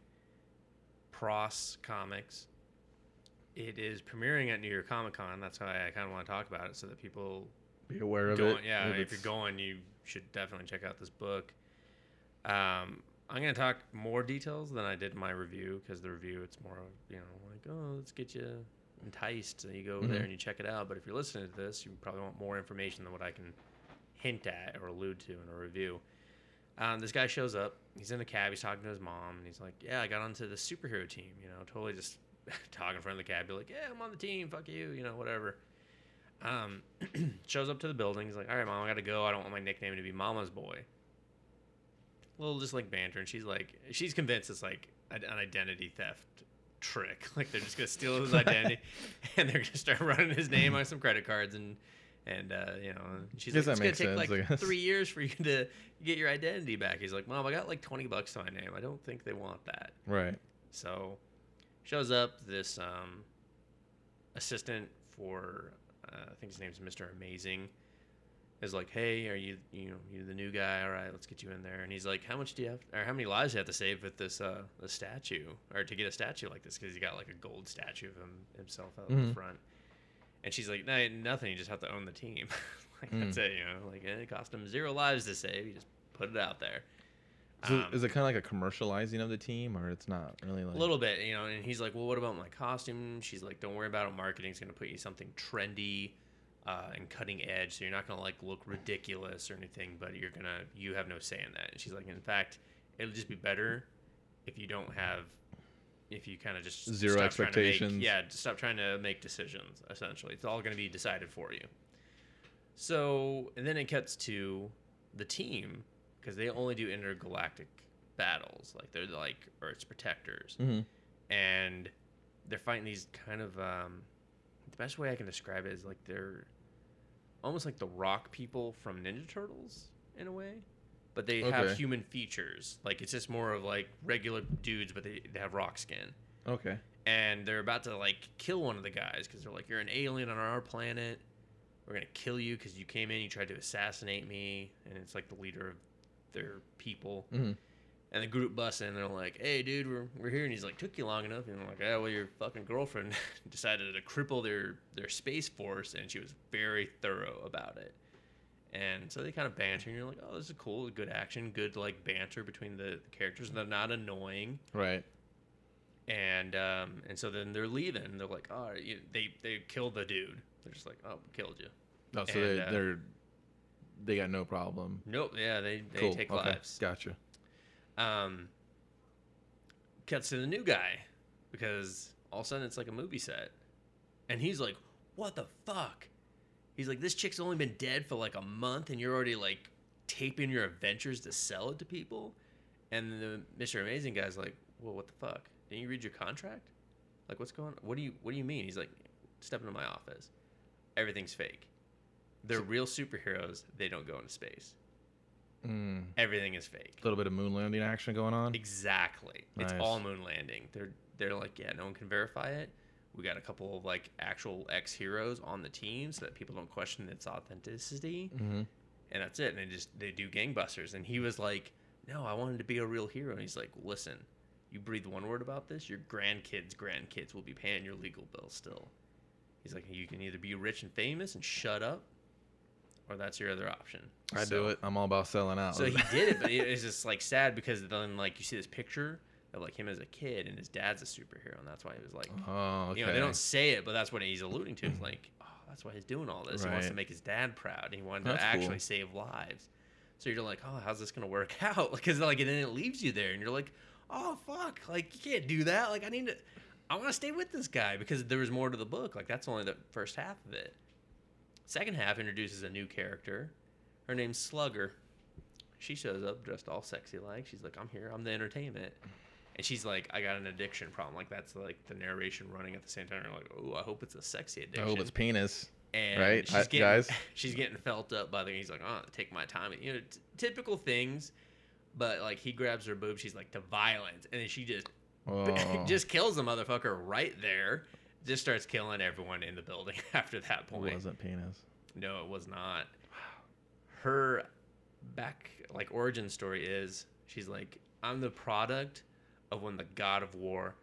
Pross Comics. It is premiering at New York Comic Con. That's why I kind of want to talk about it, so that people Be aware of going, it. yeah, if, it's- you're going, you should definitely check out this book. Um, I'm gonna talk more details than I did in my review because the review it's more you know like oh let's get you enticed so you go over there and you check it out. But if you're listening to this, you probably want more information than what I can hint at or allude to in a review. Um, this guy shows up. He's in the cab. He's talking to his mom, and he's like, "Yeah, I got onto the superhero team. You know, totally just talking in front of the cab. Be like, yeah, I'm on the team. Fuck you. You know, whatever." Um, shows up to the building. He's like, "All right, mom, I gotta go. I don't want my nickname to be Mama's boy." A little just like banter, and she's like, she's convinced it's like an an identity theft trick. Like they're just gonna steal his identity, and they're gonna start running his name on some credit cards and. And uh, you know, she's like, "It's gonna take sense, like three years for you to get your identity back." He's like, "Mom, I got like twenty bucks to my name. I don't think they want that." Right. So shows up this um, assistant for uh, I think his name's Mr. Amazing is like, hey, are you you know you the new guy? All right, let's get you in there. And he's like, how much do you have, or how many lives do you have to save with this uh the statue, or to get a statue like this? Because he got like a gold statue of him himself out in Mhm. the front. And she's like, no, nothing. You just have to own the team. like Mm. that's it. You know, like it cost him zero lives to save. You just put it out there. So Um, is it kind of like a commercializing of the team, or it's not really like a little bit, you know, and he's like, "Well, what about my costume?" She's like, "Don't worry about it. Marketing's going to put you something trendy uh, and cutting edge, so you're not going to like look ridiculous or anything, but you're gonna you have no say in that." And she's like, "In fact, it'll just be better if you don't have if you kind of just Zero to make- expectations. yeah, stop trying to make decisions. Essentially, it's all going to be decided for you." So, and then it cuts to the team because they only do intergalactic battles. Like they're like Earth's protectors, hmm and they're fighting these kind of. Um, the best way I can describe it is like they're almost like the rock people from Ninja Turtles in a way, but they Okay. have human features. Like it's just more of like regular dudes, but they, they have rock skin Okay. and they're about to like kill one of the guys because they're like, "You're an alien on our planet. We're gonna kill you because you came in, you tried to assassinate me." And it's like the leader of their people, hmm and the group busts in. And they're like, "Hey, dude, we're, we're here." And he's like, "Took you long enough." And I'm like, "Yeah, well, your fucking girlfriend decided to cripple their their space force, and she was very thorough about it." And so they kind of banter, and you're like, "Oh, this is cool. Good action, good like banter between the, the characters. They're not annoying." Right. and um, and so then they're leaving. They're like, oh, you, they they killed the dude. They're just like, oh, killed you. Oh, so And, they, uh, they're they got no problem. Nope. Yeah, they they cool. take okay. lives. Gotcha. Um, cuts to the new guy because all of a sudden it's like a movie set, and he's like, what the fuck? He's like, this chick's only been dead for like a month, and you're already like taping your adventures to sell it to people. And the Mr. Amazing guy's like, well, what the fuck? Didn't you read your contract? Like, what's going? on? What do you What do you mean? He's like, step into my office. Everything's fake. They're real superheroes. They don't go into space. Mm. Everything is fake. A little bit of moon landing action going on. Exactly. It's all moon landing. They're they're like, yeah, no one can verify it. We got a couple of like actual ex heroes on the team so that people don't question its authenticity. hmm And that's it. And they just they do gangbusters. And he was like, No, I wanted to be a real hero. And he's like, Listen, you breathe one word about this, your grandkids' grandkids will be paying your legal bill still. He's like, You can either be rich and famous and shut up, or that's your other option. I So- do it. I'm all about selling out. so he did it, but it- it's just like sad because then like you see this picture of like him as a kid and his dad's a superhero, and that's why he was like, oh, okay. you know, they don't say it, but that's what he's alluding to. It's like, oh, that's why he's doing all this. He wants to make his dad proud. And he wanted That's to actually cool. save lives. So you're like, oh, how's this gonna work out? Because like, and then it leaves you there, and you're like, oh fuck, like you can't do that. Like I need to, I want to stay with this guy because there was more to the book. Like that's only the first half of it. Second half introduces a new character. Her name's Slugger. She shows up dressed all sexy like. She's like, I'm here. I'm the entertainment. And she's like, I got an addiction problem. Like that's like the narration running at the same time. You're like, oh, I hope it's a sexy addiction. I hope it's penis. and right, she's I- getting, guys? She's getting felt up by the. He's like, oh, take my time. You know, t- typical things. But like he grabs her boob, she's like to violence, and then she just Oh. just kills the motherfucker right there. Just starts killing everyone in the building after that point. It wasn't penis. No, it was not. Her back like origin story is she's like I'm the product of when the god of war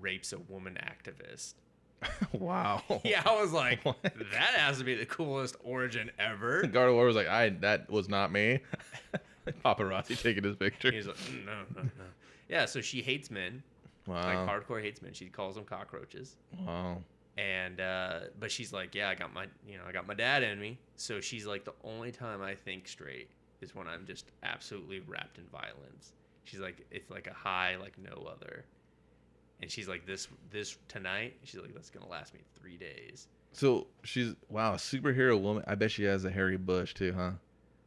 rapes a woman activist. wow. Yeah, I was like, What? that has to be the coolest origin ever. God of War was like, I that was not me. Paparazzi taking his picture. He's like, "Mm, no, no, no. Yeah, so she hates men, like Wow. hardcore hates men. She calls them cockroaches. Wow. and uh but she's like yeah i got my you know i got my dad in me so she's like the only time i think straight is when i'm just absolutely wrapped in violence she's like it's like a high like no other and she's like this this tonight she's like that's gonna last me three days So she's wow, a superhero woman. I bet she has a hairy bush too, huh?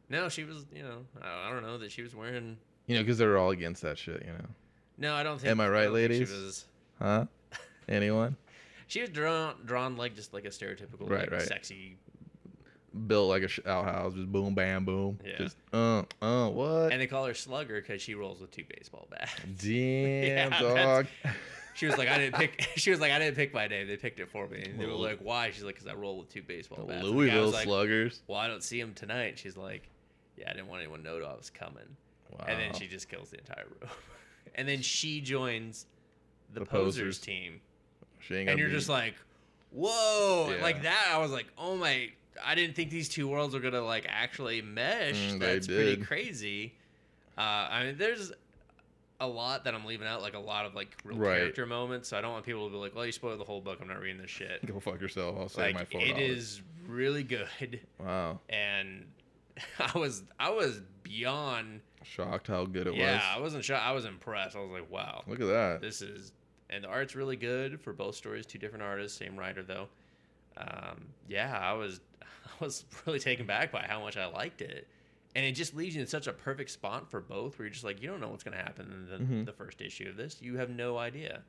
no she was you know i, I don't know that she was wearing You know, because they're all against that shit. You know. No, I don't think. Am I I right, don't ladies? She was, Huh? Anyone? she was drawn drawn like just like a stereotypical Right, like, right. sexy. Built like a sh- outhouse, just boom, bam, boom. Yeah. Just uh, uh, what? And they call her Slugger because she rolls with two baseball bats. Damn, Yeah, dog. She was like, I didn't pick. She was like, I didn't pick my name. They picked it for me. And they were like, Why? She's like, Because I roll with two baseball bats. The Louisville like, Sluggers. Well, I don't see him tonight. She's like, Yeah, I didn't want anyone to know I was coming. Wow. And then she just kills the entire room. and then she joins the, The posers, Posers. team. She ain't And you're just like, Whoa! Yeah. Like that, I was like, Oh my! I didn't think these two worlds were gonna like actually mesh. Mm, That's pretty crazy. Uh, I mean, there's a lot that I'm leaving out, like a lot of like real Right. character moments. So I don't want people to be like, "Well, you spoiled the whole book. I'm not reading this shit." Go fuck yourself. I'll save my Like four it is really good, Wow. and I was I was beyond. Shocked how good it yeah, was. Yeah, I wasn't sure. I was impressed. I was like, "Wow, Look at that. this is." And the art's really good for both stories. Two different artists, same writer though. Um, yeah, I was was really taken back by how much I liked it, and it just leaves you in such a perfect spot for both, where you're just like, you don't know what's going to happen in the, Mhm. the first issue of this. You have no idea.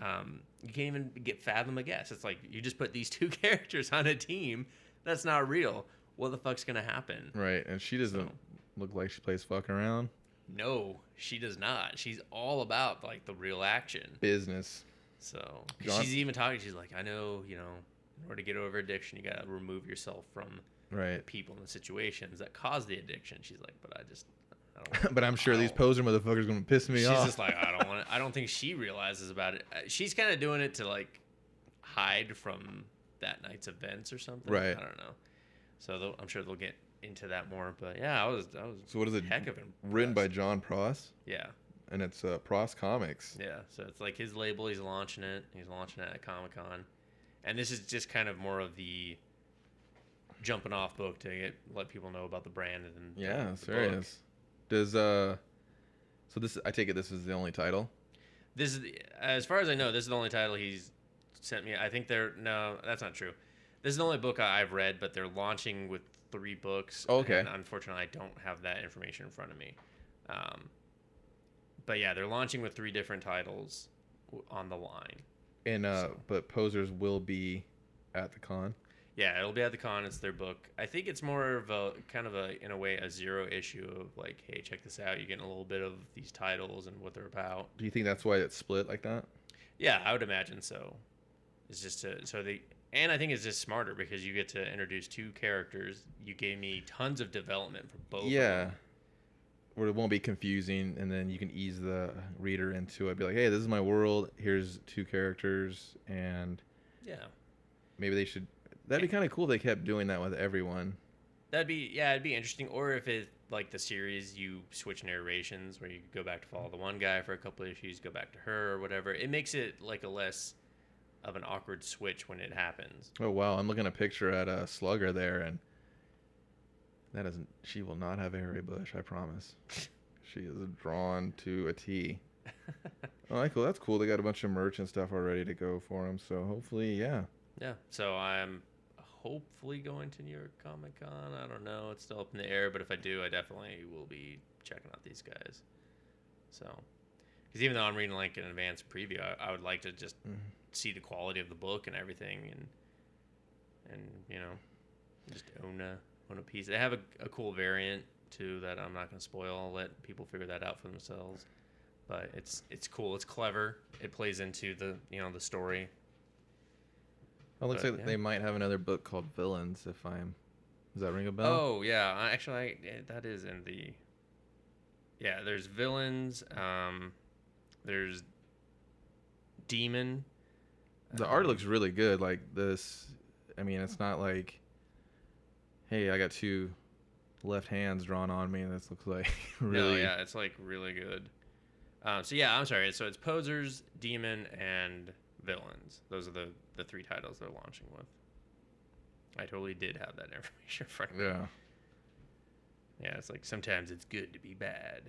Um, you can't even get fathom a guess. It's like you just put these two characters on a team. That's not real. What the fuck's going to happen? Right. And she doesn't So- look like she plays fuck around. No, she does not. She's all about like the real action. Business. So John- she's even talking. She's like, I know, you know, in order to get over addiction, you gotta remove yourself from the Right. people and the situations that cause the addiction. She's like, but I just, but I'm sure these poser motherfuckers gonna piss me She's off. She's just like, I don't want it. I don't think she realizes about it. Uh, She's kind of doing it to like hide from that night's events or something. Right. I don't know. So I'm sure they'll get into that more. But yeah, I was, I was so what is it? heck of Written by. John Pross, Yeah. and it's uh, Pross Comics. Yeah, so it's like his label. He's launching it. He's launching it at Comic Con, and this is just kind of more of the jumping off book to get let people know about the brand and Yeah, the serious. book. Does uh, so this I take it this is the only title. This is as far as I know, this is the only title he's sent me. I think they're no, that's not true. This is the only book I've read, but they're launching with three books. Oh, okay. And unfortunately, I don't have that information in front of me. Um, but yeah, they're launching with three different titles on the line. And uh, So- but posers will be at the con. Yeah, it'll be at the con. It's their book. I think it's more of a kind of a in a way a zero issue of like, hey, check this out. You're getting a little bit of these titles and what they're about. Do you think that's why it's split like that? Yeah, I would imagine so. It's just to, so they and I think it's just smarter because you get to introduce two characters. You gave me tons of development for both. of yeah. Where it won't be confusing, and then you can ease the reader into it. Be like, hey, this is my world. Here's two characters, and Yeah. maybe they should. That'd be kind of cool. if They kept doing that with everyone. That'd be yeah, it'd be interesting. Or if it like the series, you switch narrations where you go back to follow the one guy for a couple issues, go back to her or whatever. It makes it like a less of an awkward switch when it happens. Oh wow, I'm looking at a picture at a slugger there, and that isn't. She will not have a hairy bush. I promise. she is drawn to a T. Oh, like, cool. That's cool. They got a bunch of merch and stuff already to go for them. So hopefully, yeah. yeah. So I'm hopefully going to New York Comic Con. I don't know. It's still up in the air, but if I do, I definitely will be checking out these guys. So, because even though I'm reading like an advanced preview, I, I would like to just Mhm. see the quality of the book and everything, and and you know, just own a a piece. They have a, a cool variant too that I'm not gonna spoil. I'll let people figure that out for themselves. But it's it's cool. It's clever. It plays into the you know the story. Oh, looks But, like yeah. they might have another book called Villains. If I'm, does that ring a bell? Oh yeah, actually, I, that is in the. Yeah, there's villains. Um, there's demon. the art um, looks really good. Like this, I mean, it's not like, hey, I got two left hands drawn on me. And this looks like really. No, yeah, it's like really good. Um, so yeah, I'm sorry. So it's posers, demon, and villains. Those are the the three titles they're launching with. I totally did have that information in front of me. Yeah. Yeah, it's like sometimes it's good to be bad.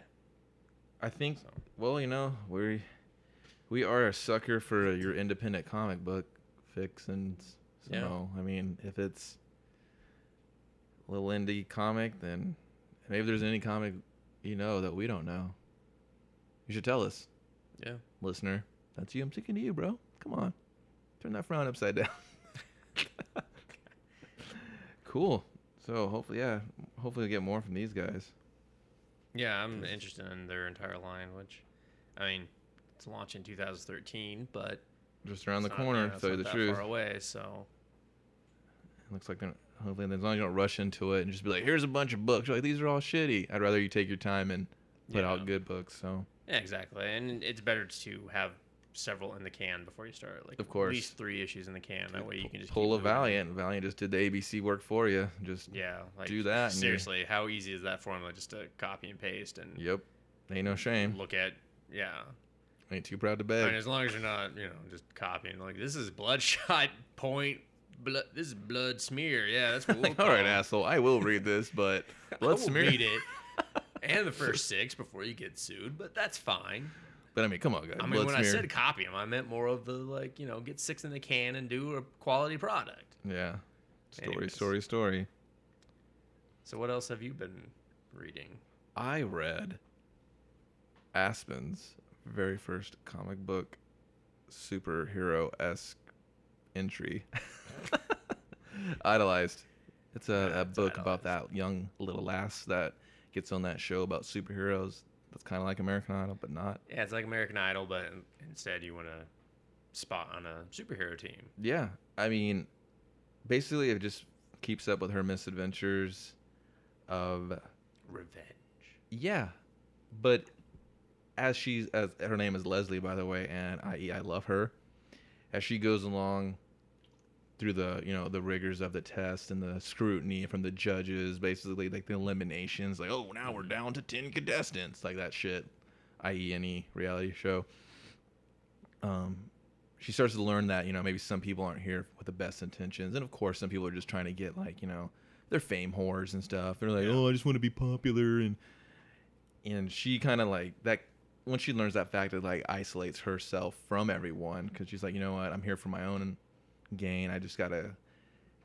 I think. So Well, you know, we we are a sucker for your independent comic book fixins. So Yeah. I mean, if it's little indie comic, then maybe there's any comic you know that we don't know. You should tell us. Yeah. listener. That's you. I'm sticking to you, bro. Come on. Turn that frown upside down. cool. So hopefully, yeah, hopefully we get more from these guys. Yeah, I'm interested in their entire line, which, I mean, it's launched in 2013, but Just around the it's not- corner, yeah, to tell you the truth. Far away, so it Looks like they're hopefully as long as you don't rush into it and just be like, "Here's a bunch of books." You're like these are all shitty. I'd rather you take your time and put Yeah. out good books. So yeah, exactly. And it's better to have several in the can before you start. Like Of course. at least three issues in the can. That way you can just pull a. Valiant. Valiant just did the ABC work for you. Just Yeah, like do that Seriously, how easy is that formula just to copy and paste and yep, ain't no shame. look at? Yeah, Ain't too proud to beg. I mean, as long as you're not, you know, just copying. Like this is bloodshot point. Blood. This is blood smear. Yeah, that's what we'll Like, all right, asshole. I will read this, but I let's will smear read it and the first six before you get sued, but that's fine. But I mean, come on, guys. I mean, Blood when I said copy them, I meant more of the like, you know, get six in the can and do a quality product. yeah, story, Anyways. story, story. So what else have you been reading? I read Aspen's very first comic book superhero esque entry. Idolized. It's a, Yeah, a it's book about that young little lass that gets on that show about superheroes. That's kind of like American Idol, but not. Yeah, it's like American Idol, but instead you want to spot on a superhero team. Yeah, I mean, basically, it just keeps up with her misadventures of Revenge. Yeah, but as she's as her name is Leslie, by the way, and i.e. I love her. As she goes along through the you know the rigors of the test and the scrutiny from the judges, basically like the eliminations, like oh now we're down to ten contestants, like that shit, i.e. any reality show. Um, she starts to learn that you know maybe some people aren't here with the best intentions, and of course some people are just trying to get like you know they're fame whores and stuff. They're like, Yeah. oh, I just want to be popular, and and she kind of like that. Once she learns that fact, it like isolates herself from everyone because she's like, you know what, I'm here for my own gain. I just gotta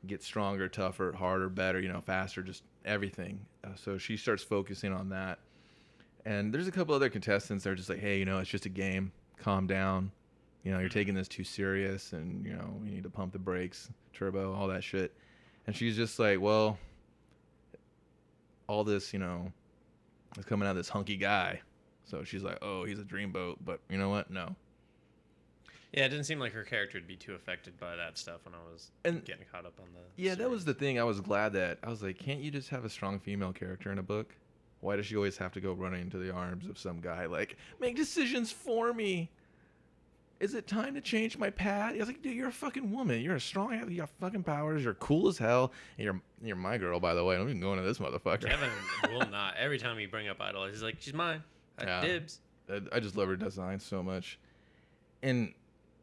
get stronger, tougher, harder, better, you know, faster, just everything. Uh, so she starts focusing on that. And there's a couple other contestants that are just like, hey, you know, it's just a game. Calm down. You know, you're taking this too serious, and you know, we need to pump the brakes, turbo, all that shit. And she's just like, well, all this, you know, is coming out of this hunky guy. So she's like, oh, he's a dreamboat, but you know what? No. Yeah, it didn't seem like her character would be too affected by that stuff when I was And- getting caught up on the. Yeah, that was the thing. I was glad that I was like, can't you just have a strong female character in a book? Why does she always have to go running into the arms of some guy like, make decisions for me? Is it time to change my pad? I was like, dude, you're a fucking woman. You're a strong. You got fucking powers. You're cool as hell. And you're you're my girl, by the way. I'm even going to this motherfucker. Kevin will not. Every time you bring up Idol, he's like, "She's mine. I Yeah. Dibs." I, I just love her design so much, and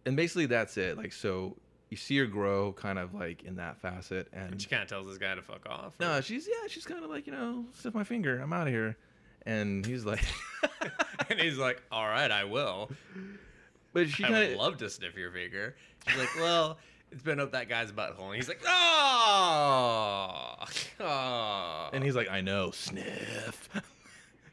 and basically that's it. Like so, you see her grow kind of like in that facet, And and she kind of tells this guy to fuck off. no, she's yeah, she's kind of like you know, sniff my finger, I'm out of here, and he's like, and he's like, "All right, I will. but she I kind would of love to sniff your finger." She's like, "Well, it's been up that guy's butthole," and he's like, "Oh, oh." and he's like, I know, sniff.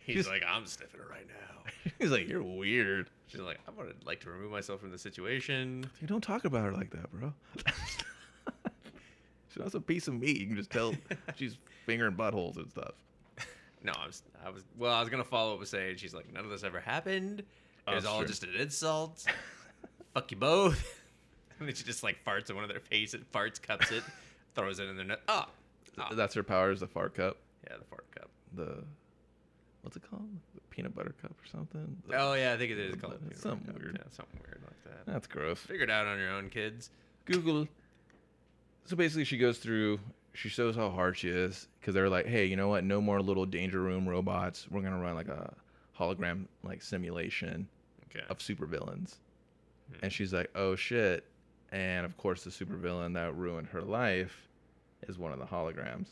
He's he's- like, "I'm sniffing it right now." he's like, you're weird. She's like, "I would like to remove myself from the situation." You don't talk about her like that, bro. she's not a piece of meat. You can just tell she's fingering buttholes and stuff. No, I was, I was, well, I was gonna follow up with saying she's like, none of this ever happened. Oh, it Oh, was all sure. just an insult. Fuck you both. and then she just like farts in one of their faces, farts, cups it, throws it in their nut. Oh, oh. That's her power is the fart cup. yeah, the fart cup. The what's it called? The peanut butter cup or something? The- Oh yeah, I think it is called butter- something cup. weird. Yeah, something weird like that. That's gross. Figure it out on your own, kids. Google. So basically, she goes through. She shows how hard she is because they're like, "Hey, you know what? No more little danger room robots. We're gonna run like a hologram like simulation Okay. of supervillains." Hmm. And she's like, "Oh shit!" And of course, the supervillain that ruined her life is one of the holograms.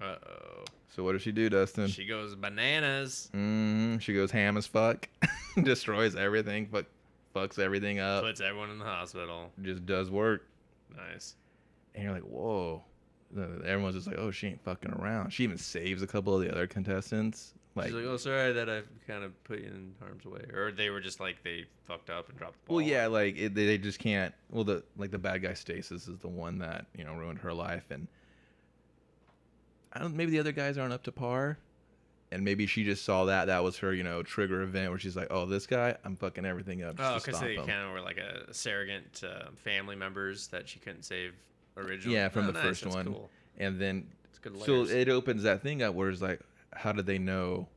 Uh oh. So what does she do, Dustin? She goes bananas. mm, she goes ham as fuck, destroys everything, but fucks everything up. Puts everyone in the hospital. just does work. Nice. And you're like, whoa. Everyone's just like, oh, she ain't fucking around. She even saves a couple of the other contestants, Like, She's like, oh, sorry that I kind of put you in harm's way, or they were just like they fucked up and dropped the ball. well, yeah, like it, they they just can't. Well, the like the bad guy Stasis is the one that you know ruined her life, and I don't. Maybe the other guys aren't up to par, and maybe she just saw that that was her you know trigger event where she's like, oh, this guy, I'm fucking everything up. Oh, just to because they him. kind of were like a surrogate uh, family members that she couldn't save originally. Yeah, from Oh, the nice, first that's one, Cool. and then It's good so it opens that thing up where it's like, how did they know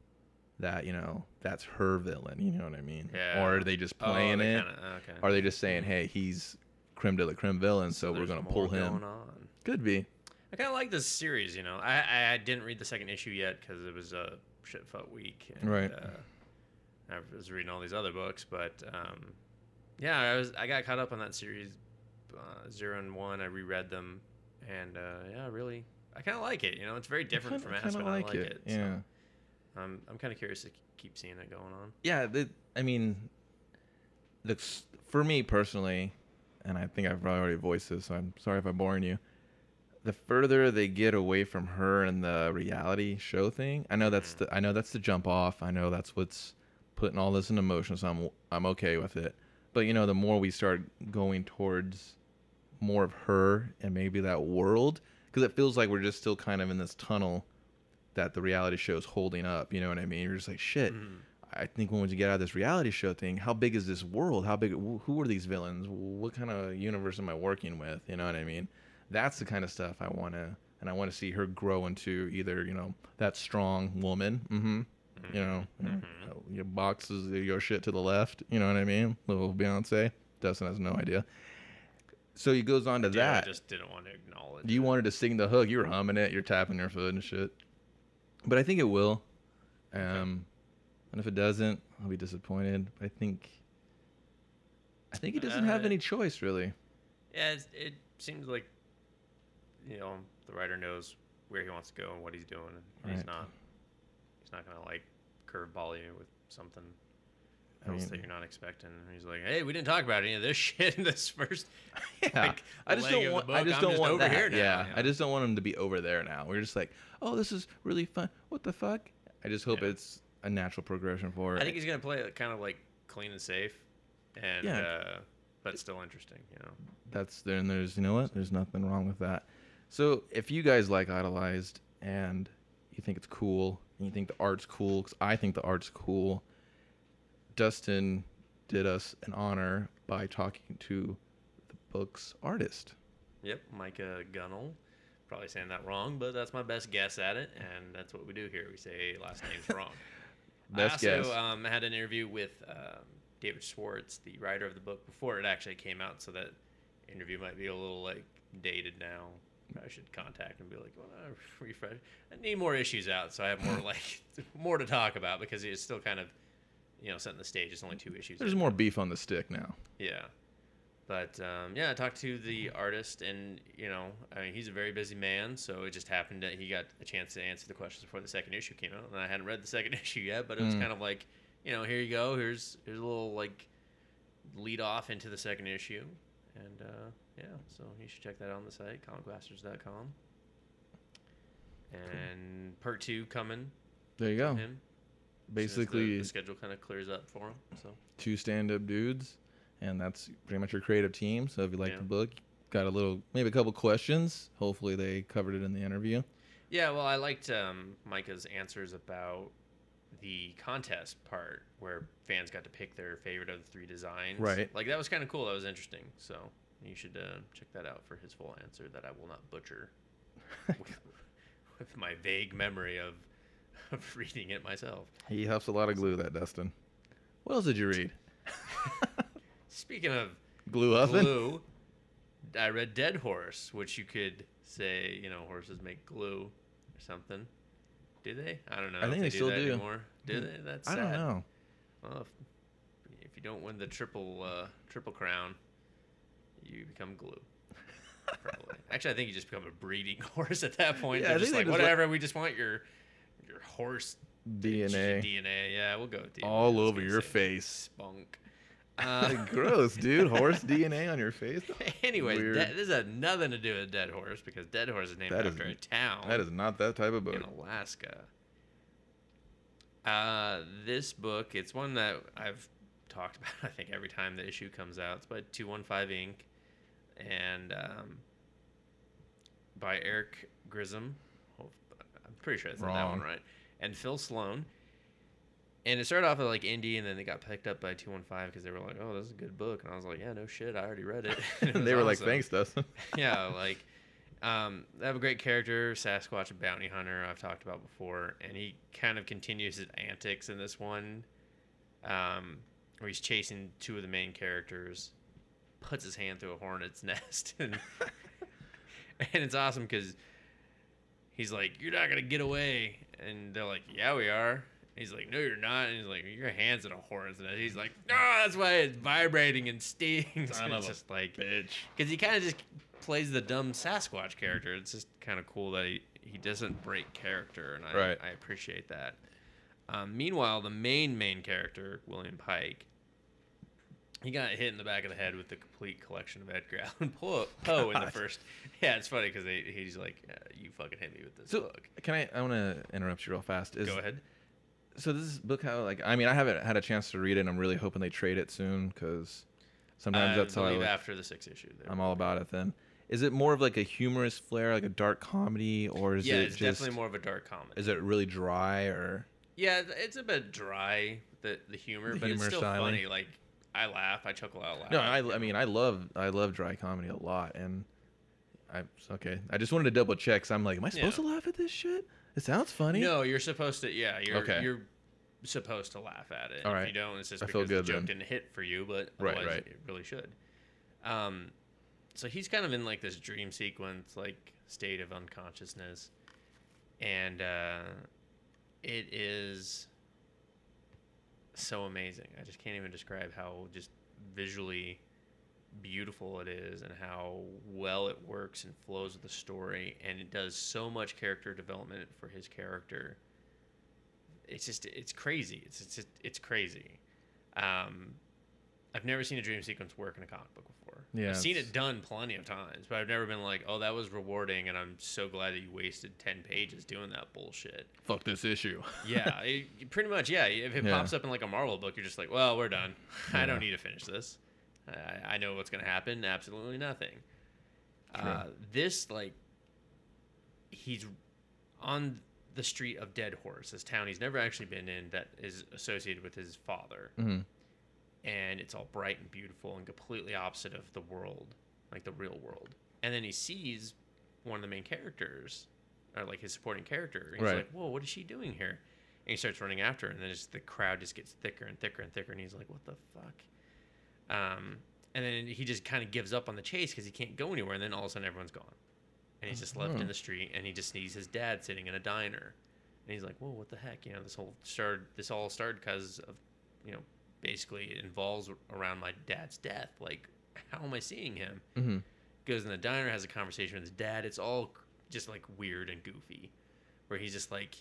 that you know that's her villain? You know what I mean? Yeah. Or are they just playing Oh, they it? Kinda, okay. Are they just saying, hey, he's creme de la creme villain, so, we're gonna pull him? Going on. Could be. I kind of like this series, you know. I, I didn't read the second issue yet because it was a shit fuck week. And, Right. Uh, I was reading all these other books, but um, yeah, I was I got caught up on that series, uh, zero and one. I reread them, and uh, yeah, really, I kind of like it. You know, it's very different kinda- from Aspen. like I like it, it. yeah. So I'm I'm kind of curious to keep seeing it going on. Yeah, the, I mean, the, for me personally, and I think I've probably already voiced this, so I'm sorry if I'm boring you. The further they get away from her and the reality show thing, I know that's the I know that's the jump off. I know that's what's putting all this into motion, so I'm I'm okay with it. But you know, the more we start going towards more of her and maybe that world, because it feels like we're just still kind of in this tunnel that the reality show is holding up. You know what I mean? You're just like shit. Mm-hmm. I think when we get out of this reality show thing, how big is this world? How big? Who are these villains? What kind of universe am I working with? You know what I mean? That's the kind of stuff I want to, and I want to see her grow into either you know that strong woman. Mm-hmm. You know, you know, your boxes your shit to the left. You know what I mean? Little Beyonce. Dustin has no idea. So he goes on to Yeah, that. I just didn't want to acknowledge. You wanted to sing the hook. You were humming it. You're tapping your foot and shit. But I think it will. Um, and if it doesn't, I'll be disappointed. I think. I think he doesn't have Uh, any choice really. Yeah, it seems like you know the writer knows where he wants to go and what he's doing, and he's not he's not gonna like curveball you with something I else that you're not expecting. He's like, hey, we didn't talk about any of this shit in this first. Yeah, like, I just don't want. I just I'm don't just want over that. here now, yeah, you I just don't want him to be over there now. We're just like, oh, this is really fun. What the fuck? I just hope Yeah. it's a natural progression for it. I think he's gonna play it kind of like clean and safe, and Yeah. uh, but still interesting. You know. that's there and there's you know what there's nothing wrong with that so if you guys like idolized and you think it's cool and you think the art's cool because i think the art's cool dustin did us an honor by talking to the book's artist Yep, Micah Gunnell. Probably saying that wrong, but that's my best guess at it, and that's what we do here. We say last names wrong. Best I also guess. Um, had an interview with um, David Schwartz, the writer of the book, before it actually came out, so that interview might be a little like dated now. I should contact him and be like, well, uh, refresh. I need more issues out, so I have more like more to talk about because it's still kind of, you know, setting the stage. It's only two issues. there's in. more beef on the stick now Yeah. But um, yeah, I talked to the artist, and you know, I mean, he's a very busy man, so it just happened that he got a chance to answer the questions before the second issue came out, and I hadn't read the second issue yet, but it was Mm. kind of like, you know, here you go, here's here's a little like lead off into the second issue, and uh, yeah, so you should check that out on the site, comicbastards.com. And part two coming there you go him. as the- basically the, schedule kind of clears up for him. So two stand-up dudes and that's pretty much your creative team so if you like Yeah. the book got a little maybe a couple questions hopefully they covered it in the interview Yeah, well, I liked um, Micah's answers about the contest part where fans got to pick their favorite of the three designs. Right. Like that was kind of cool. That was interesting. So you should uh, check that out for his full answer that I will not butcher with, with my vague memory of, of reading it myself. He huffs a lot of glue, that Dustin. What else did you read? Speaking of Glue huffing? glue, I read Dead Horse, which you could say, you know, horses make glue or something. Do they? I don't know. I think they do still do. Hmm. Anymore. Do they? That's I don't know. Well, if, if you don't win the triple uh, triple crown, you become glue. Probably. Actually, I think you just become a breeding horse at that point. Yeah, They're just like just whatever. we just want your your horse DNA DNA. Yeah, we'll go with DNA. All over your say face. Spunk. Uh, Gross, dude. Horse DNA on your face. Anyways, Weird. de- this has nothing to do with Dead Horse because Dead Horse is named That after a town That is not that type of book. in Alaska. Uh, this book, it's one that I've talked about. I think every time the issue comes out. It's by Two One Five Ink. and um, by Eric Grissom. Hope- I'm pretty sure I said that one right. And Phil Sloan. And it started off as like indie, and then they got picked up by Two One Five because they were like, "Oh, this is a good book," and I was like, "Yeah, no shit, I already read it." And it they were like, "Thanks, Dustin." yeah, like um, they have a great character, Sasquatch bounty hunter. I've talked about before, and he kind of continues his antics in this one, um, where he's chasing two of the main characters, puts his hand through a hornet's nest, and and it's awesome because he's like, "You're not gonna get away," and they're like, "Yeah, we are." He's like, "No, you're not." And he's like, "Your hand's in a hornet's nest." He's like, "No, that's why it's vibrating and stings." Son And of it's just like Bitch. because he kind of just plays the dumb Sasquatch character. It's just kind of cool that he, he doesn't break character, and I, Right. I appreciate that. Um, meanwhile, the main main character, William Pike, he got hit in the back of the head with the complete collection of Edgar Allan Poe, in the first. Yeah, it's funny because he's like, uh, "You fucking hit me with this So book." can I? I want to interrupt you real fast. Is, Go ahead. So this is book how like I mean I haven't had a chance to read it. and I'm really hoping they trade it soon because sometimes I that's how I believe like- after the sixth issue. there. I'm all about it. Then is it more of like a humorous flair, like a dark comedy, or is yeah, it it's just definitely more of a dark comedy. is it really dry or Yeah, th- it's a bit dry the the humor, The but humor it's still styling. funny. Like I laugh, I chuckle out loud. no? I I mean I love I love dry comedy a lot and I okay I just wanted to double check. So I'm like, am I supposed Yeah. to laugh at this shit? It sounds funny. No, you're supposed to. Yeah, you're Okay. you're supposed to laugh at it. All If right. you don't, it's just I feel because the joke then. didn't hit for you, but Right, otherwise right. it really should. Um, so he's kind of in like this dream sequence, like state of unconsciousness, and uh, it is so amazing. I just can't even describe how just visually beautiful it is and how well it works and flows with the story and it does so much character development for his character. It's just it's crazy. It's it's just, it's crazy. Um i've never seen a dream sequence work in a comic book before. Yeah, i've seen it done plenty of times but i've never been like oh that was rewarding and i'm so glad that you wasted 10 pages doing that bullshit. Fuck this issue. yeah it, pretty much yeah. If it Yeah. pops up in like a marvel book you're just like well we're done. I don't need to finish this i, I know what's going to happen absolutely nothing uh, this like he's on the street of dead horse this town he's never actually been in that is associated with his father hmm and it's all bright and beautiful and completely opposite of the world, like the real world. And then he sees one of the main characters, or like his supporting character. He's Right. like, "Whoa, what is she doing here?" And he starts running after her, and then just the crowd just gets thicker and thicker and thicker, and he's like, "What the fuck?" Um, and then he just kind of gives up on the chase because he can't go anywhere. And then all of a sudden, everyone's gone, and he's just left Oh. in the street, and he just sees his dad sitting in a diner, and he's like, "Whoa, what the heck?" You know, this whole started. This all started because of, you know, basically it involves around my dad's death. Like, how am I seeing him? hmm Goes in the diner, has a conversation with his dad. It's all just like weird and goofy, where he's just like,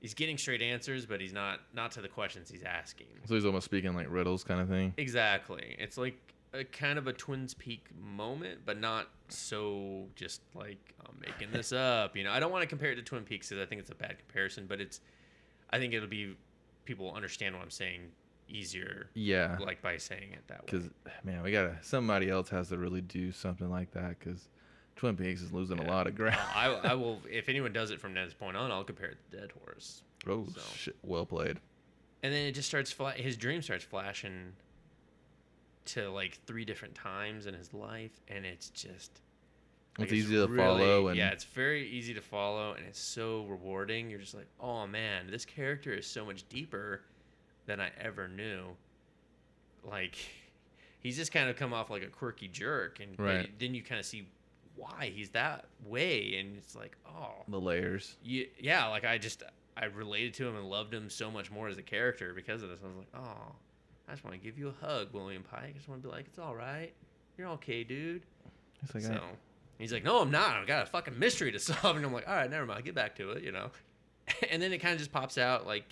he's getting straight answers, but he's not not to the questions he's asking. So he's almost speaking like riddles kind of thing. Exactly. It's like a kind of a Twins Peak moment, but not so just like I'm making this up. You know, I don't want to compare it to Twin Peaks because I think it's a bad comparison, but it's, I think it'll be people will understand what I'm saying easier Yeah. like by saying it that way. Because man, we gotta somebody else has to really do something like that. Because Twin Peaks is losing a lot of ground. I, I will if anyone does it from this point on, I'll compare it to Dead Horse. oh so. shit! Well played. And then it just starts fla- his dream starts flashing to like three different times in his life, and it's just It's easy to follow and- yeah, it's very easy to follow, and it's so rewarding. You're just like, oh man, this character is so much deeper than I ever knew. Like, he's just kind of come off like a quirky jerk, and Right. then you kind of see why he's that way, and it's like, oh, The layers. yeah, yeah, like I just I related to him and loved him so much more as a character because of this. I was like, oh, I just want to give you a hug, William Pike. I just want to be like, it's all right, you're okay, dude. It's like so I- he's like, no, I'm not. I've got a fucking mystery to solve, and I'm like, all right, never mind, get back to it, you know. and then it kind of just pops out like,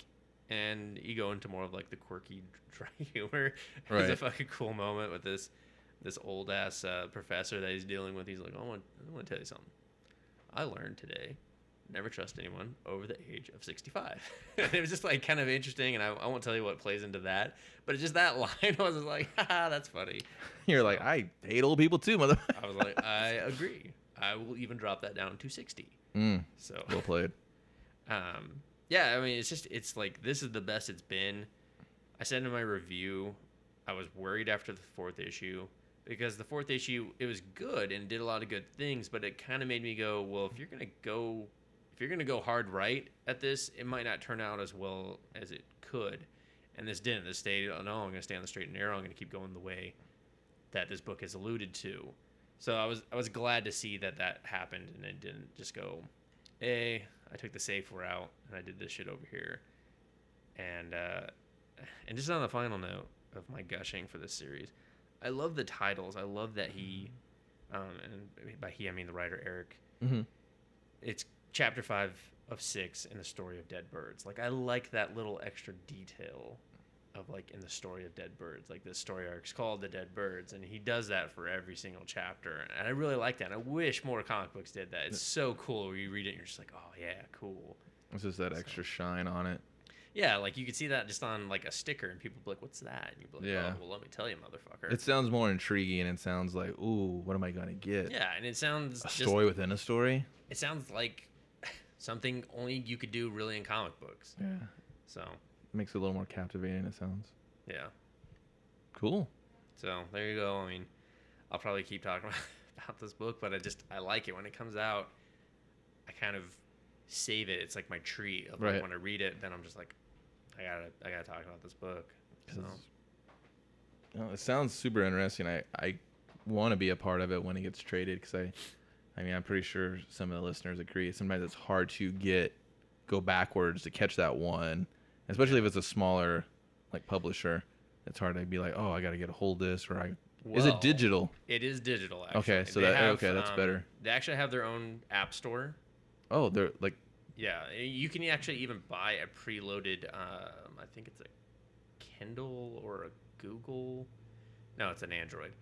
and you go into more of like the quirky, dry humor. right. It's a fucking cool moment with this this old ass uh, professor that he's dealing with. He's like, I want I want to tell you something. I learned today never trust anyone over the age of 65. and it was just like kind of interesting, and I, I won't tell you what plays into that, but it's just that line I was just like, haha, that's funny. You're like, I hate old people too, mother. I was like, I agree. I will even drop that down to 60. mm, So, well played. um, yeah, I mean, it's just, it's like, this is the best it's been. I said in my review, I was worried after the fourth issue because the fourth issue, it was good and did a lot of good things, but it kind of made me go, well, if you're to go, if you're to go hard right at this, it might not turn out as well as it could. And this didn't. This stayed, oh, no, I'm to stay on the straight and narrow. I'm to keep going the way that this book has alluded to. So I was I was glad to see that that happened and it didn't just go, hey, I took the safe route and I did this shit over here. And uh, and just on the final note of my gushing for this series, I love the titles. I love that he, um, and by he I mean the writer Eric. Mm-hmm. It's chapter five of six in the story of Dead Birds. Like I like that little extra detail of like in the story of Dead Birds. Like this story arc's called The Dead Birds, and he does that for every single chapter, and I really like that. And I wish more comic books did that. It's so cool where you read it and you're just like, oh yeah, cool. It's just that extra shine on it. Yeah, like you could see that just on like a sticker, and people be like, "What's that?" And you'd be like, Yeah. "Oh, well, let me tell you, motherfucker." It sounds more intriguing and it sounds like, ooh, what am I gonna get? yeah, and it sounds A just, story within a story. It sounds like something only you could do really in comic books. Yeah. So it Makes it a little more captivating, it sounds. yeah, Cool. so there you go. I mean, I'll probably keep talking about this book, but I just I like it when it comes out. I kind of save it. It's like my treat of like Right. when I read it, then I'm just like, I gotta I gotta talk about this book. So No, it sounds super interesting. I, I want to be a part of it when it gets traded because I, I mean, I'm pretty sure some of the listeners agree. Sometimes it's hard to get, go backwards to catch that one, especially if it's a smaller, like publisher. It's hard to be like, oh, I got to get a hold of this, or I. is it digital? It is digital. Actually. Okay, so They that- okay, that's um, better. They actually have their own app store. Oh, they're like, Yeah, you can actually even buy a preloaded. Um, I think it's a Kindle or a Google. No, it's an Android.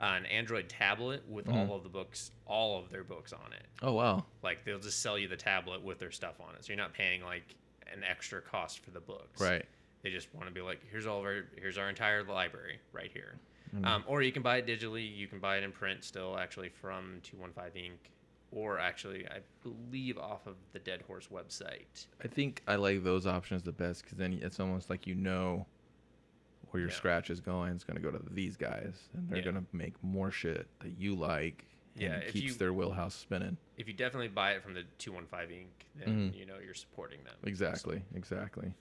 Uh, an Android tablet with Mhm. all of the books, all of their books on it. oh wow, Like they'll just sell you the tablet with their stuff on it, so you're not paying like an extra cost for the books. right. They just want to be like, here's all of our, here's our entire library right here. Mm. Um, or you can buy it digitally. You can buy it in print still, actually, from 215 Ink. Or actually, I believe off of the Deadhorse website. I think I like those options the best because then it's almost like you know where your Yeah. scratch is going. It's going to go to these guys, and they're Yeah. going to make more shit that you like. And Yeah, it keeps you- their wheelhouse spinning. If you definitely buy it from the 215 Ink., then Mhm. you know you're supporting them. Exactly, exactly. And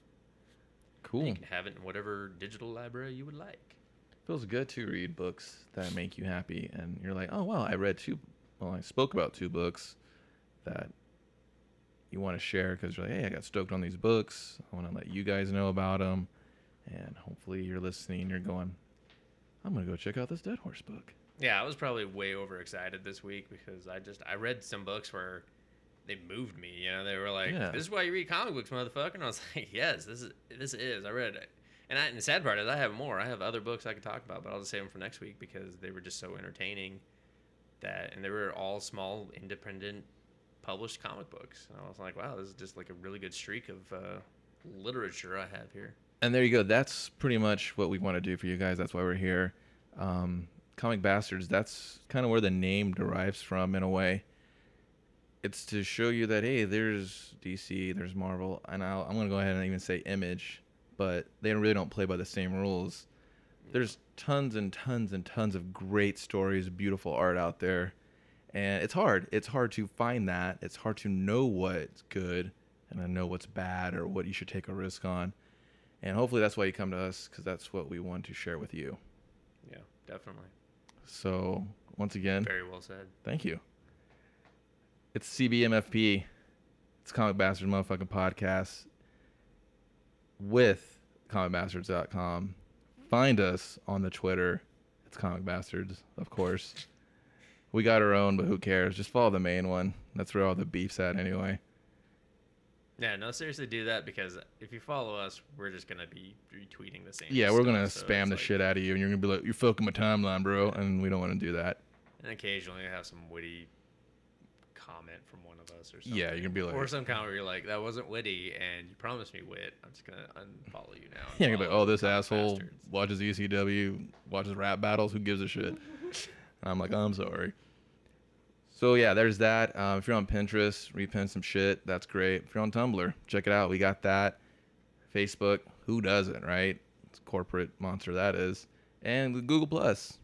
Cool. You can have it in whatever digital library you would like. Feels good to read books that make you happy, and you're like, oh wow, I read two. Well, I spoke about two books that you want to share because you're like, hey, I got stoked on these books. I want to let you guys know about them, and hopefully you're listening. You're going, I'm gonna go check out this Deadhorse book. Yeah, I was probably way overexcited this week because I just I read some books where they moved me. You know, they were like, Yeah. "This is why you read comic books, motherfucker." And I was like, "Yes, this is this is." I read it, and, I, and the sad part is I have more. I have other books I could talk about, but I'll just save them for next week because they were just so entertaining. That and they were all small, independent, published comic books. And I was like, "Wow, this is just like a really good streak of uh, literature I have here." And there you go. That's pretty much what we want to do for you guys. That's why we're here. Um, Comic Bastards, that's kind of where the name derives from in a way. It's to show you that, hey, there's DC, there's Marvel, and I'll, I'm going to go ahead and even say Image, but they really don't play by the same rules. There's tons and tons and tons of great stories, beautiful art out there. And it's hard. It's hard to find that. It's hard to know what's good and then know what's bad or what you should take a risk on. And hopefully that's why you come to us because that's what we want to share with you. Yeah, definitely. So once again, Very well said. thank you. It's CBMFP. It's Comic Bastards motherfucking podcast with comicbastards.com. Find us on the Twitter. It's Comic Bastards, of course. We got our own, but who cares? Just follow the main one. That's where all the beef's at anyway. Yeah, no, seriously, do that because if you follow us, we're just gonna be retweeting the same. Yeah, we're gonna so spam the like- shit out of you, and you're gonna be like, "You're fucking my timeline, bro," and we don't want to do that. And occasionally, I have some witty comment from one of us or something. Yeah, you're gonna be like, or some comment where you're like, that wasn't witty, and you promised me wit. I'm just gonna unfollow you now. yeah, you're gonna be like, oh, this asshole bastards." watches ECW, watches rap battles. Who gives a shit? and I'm like, I'm sorry. So yeah, there's that. Um, if you're on Pinterest, repin some shit. That's great. If you're on Tumblr, check it out. We got that. Facebook, who doesn't, right? It's a corporate monster that is. And Google Plus.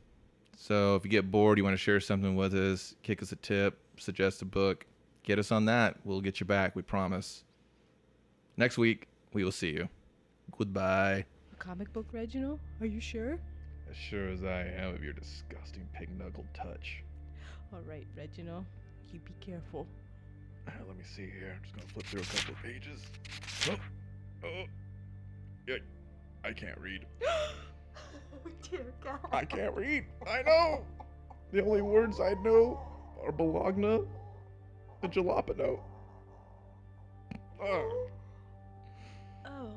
So if you get bored, you want to share something with us, kick us a tip, suggest a book, get us on that. We'll get you back. We promise. Next week, we will see you. Goodbye. A comic book, Reginald? Are you sure? As sure as I am of your disgusting pig knuckle touch. All right, Reginald. You be careful. Uh, let me see here. I'm just gonna flip through a couple of pages. Oh, oh, yeah, I can't read. oh, dear God. I can't read. I know. The only words I know are Bologna and jalapeno. Oh, Oh,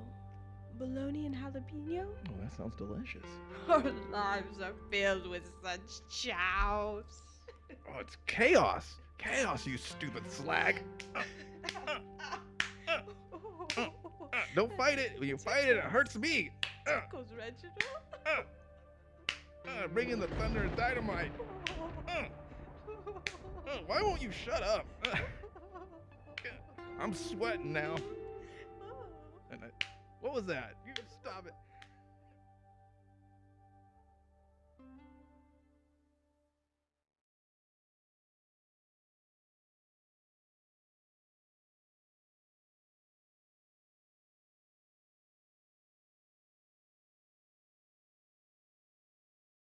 bologna and jalapeno? oh, that sounds delicious. Our lives are filled with such chows. Oh, it's chaos. Chaos, you stupid slag. Uh, don't fight it. When you fight it, it hurts me. Goes Reginald. bring in the thunder and dynamite. Why won't you shut up? I'm sweating now. And I, what was that? You stop it.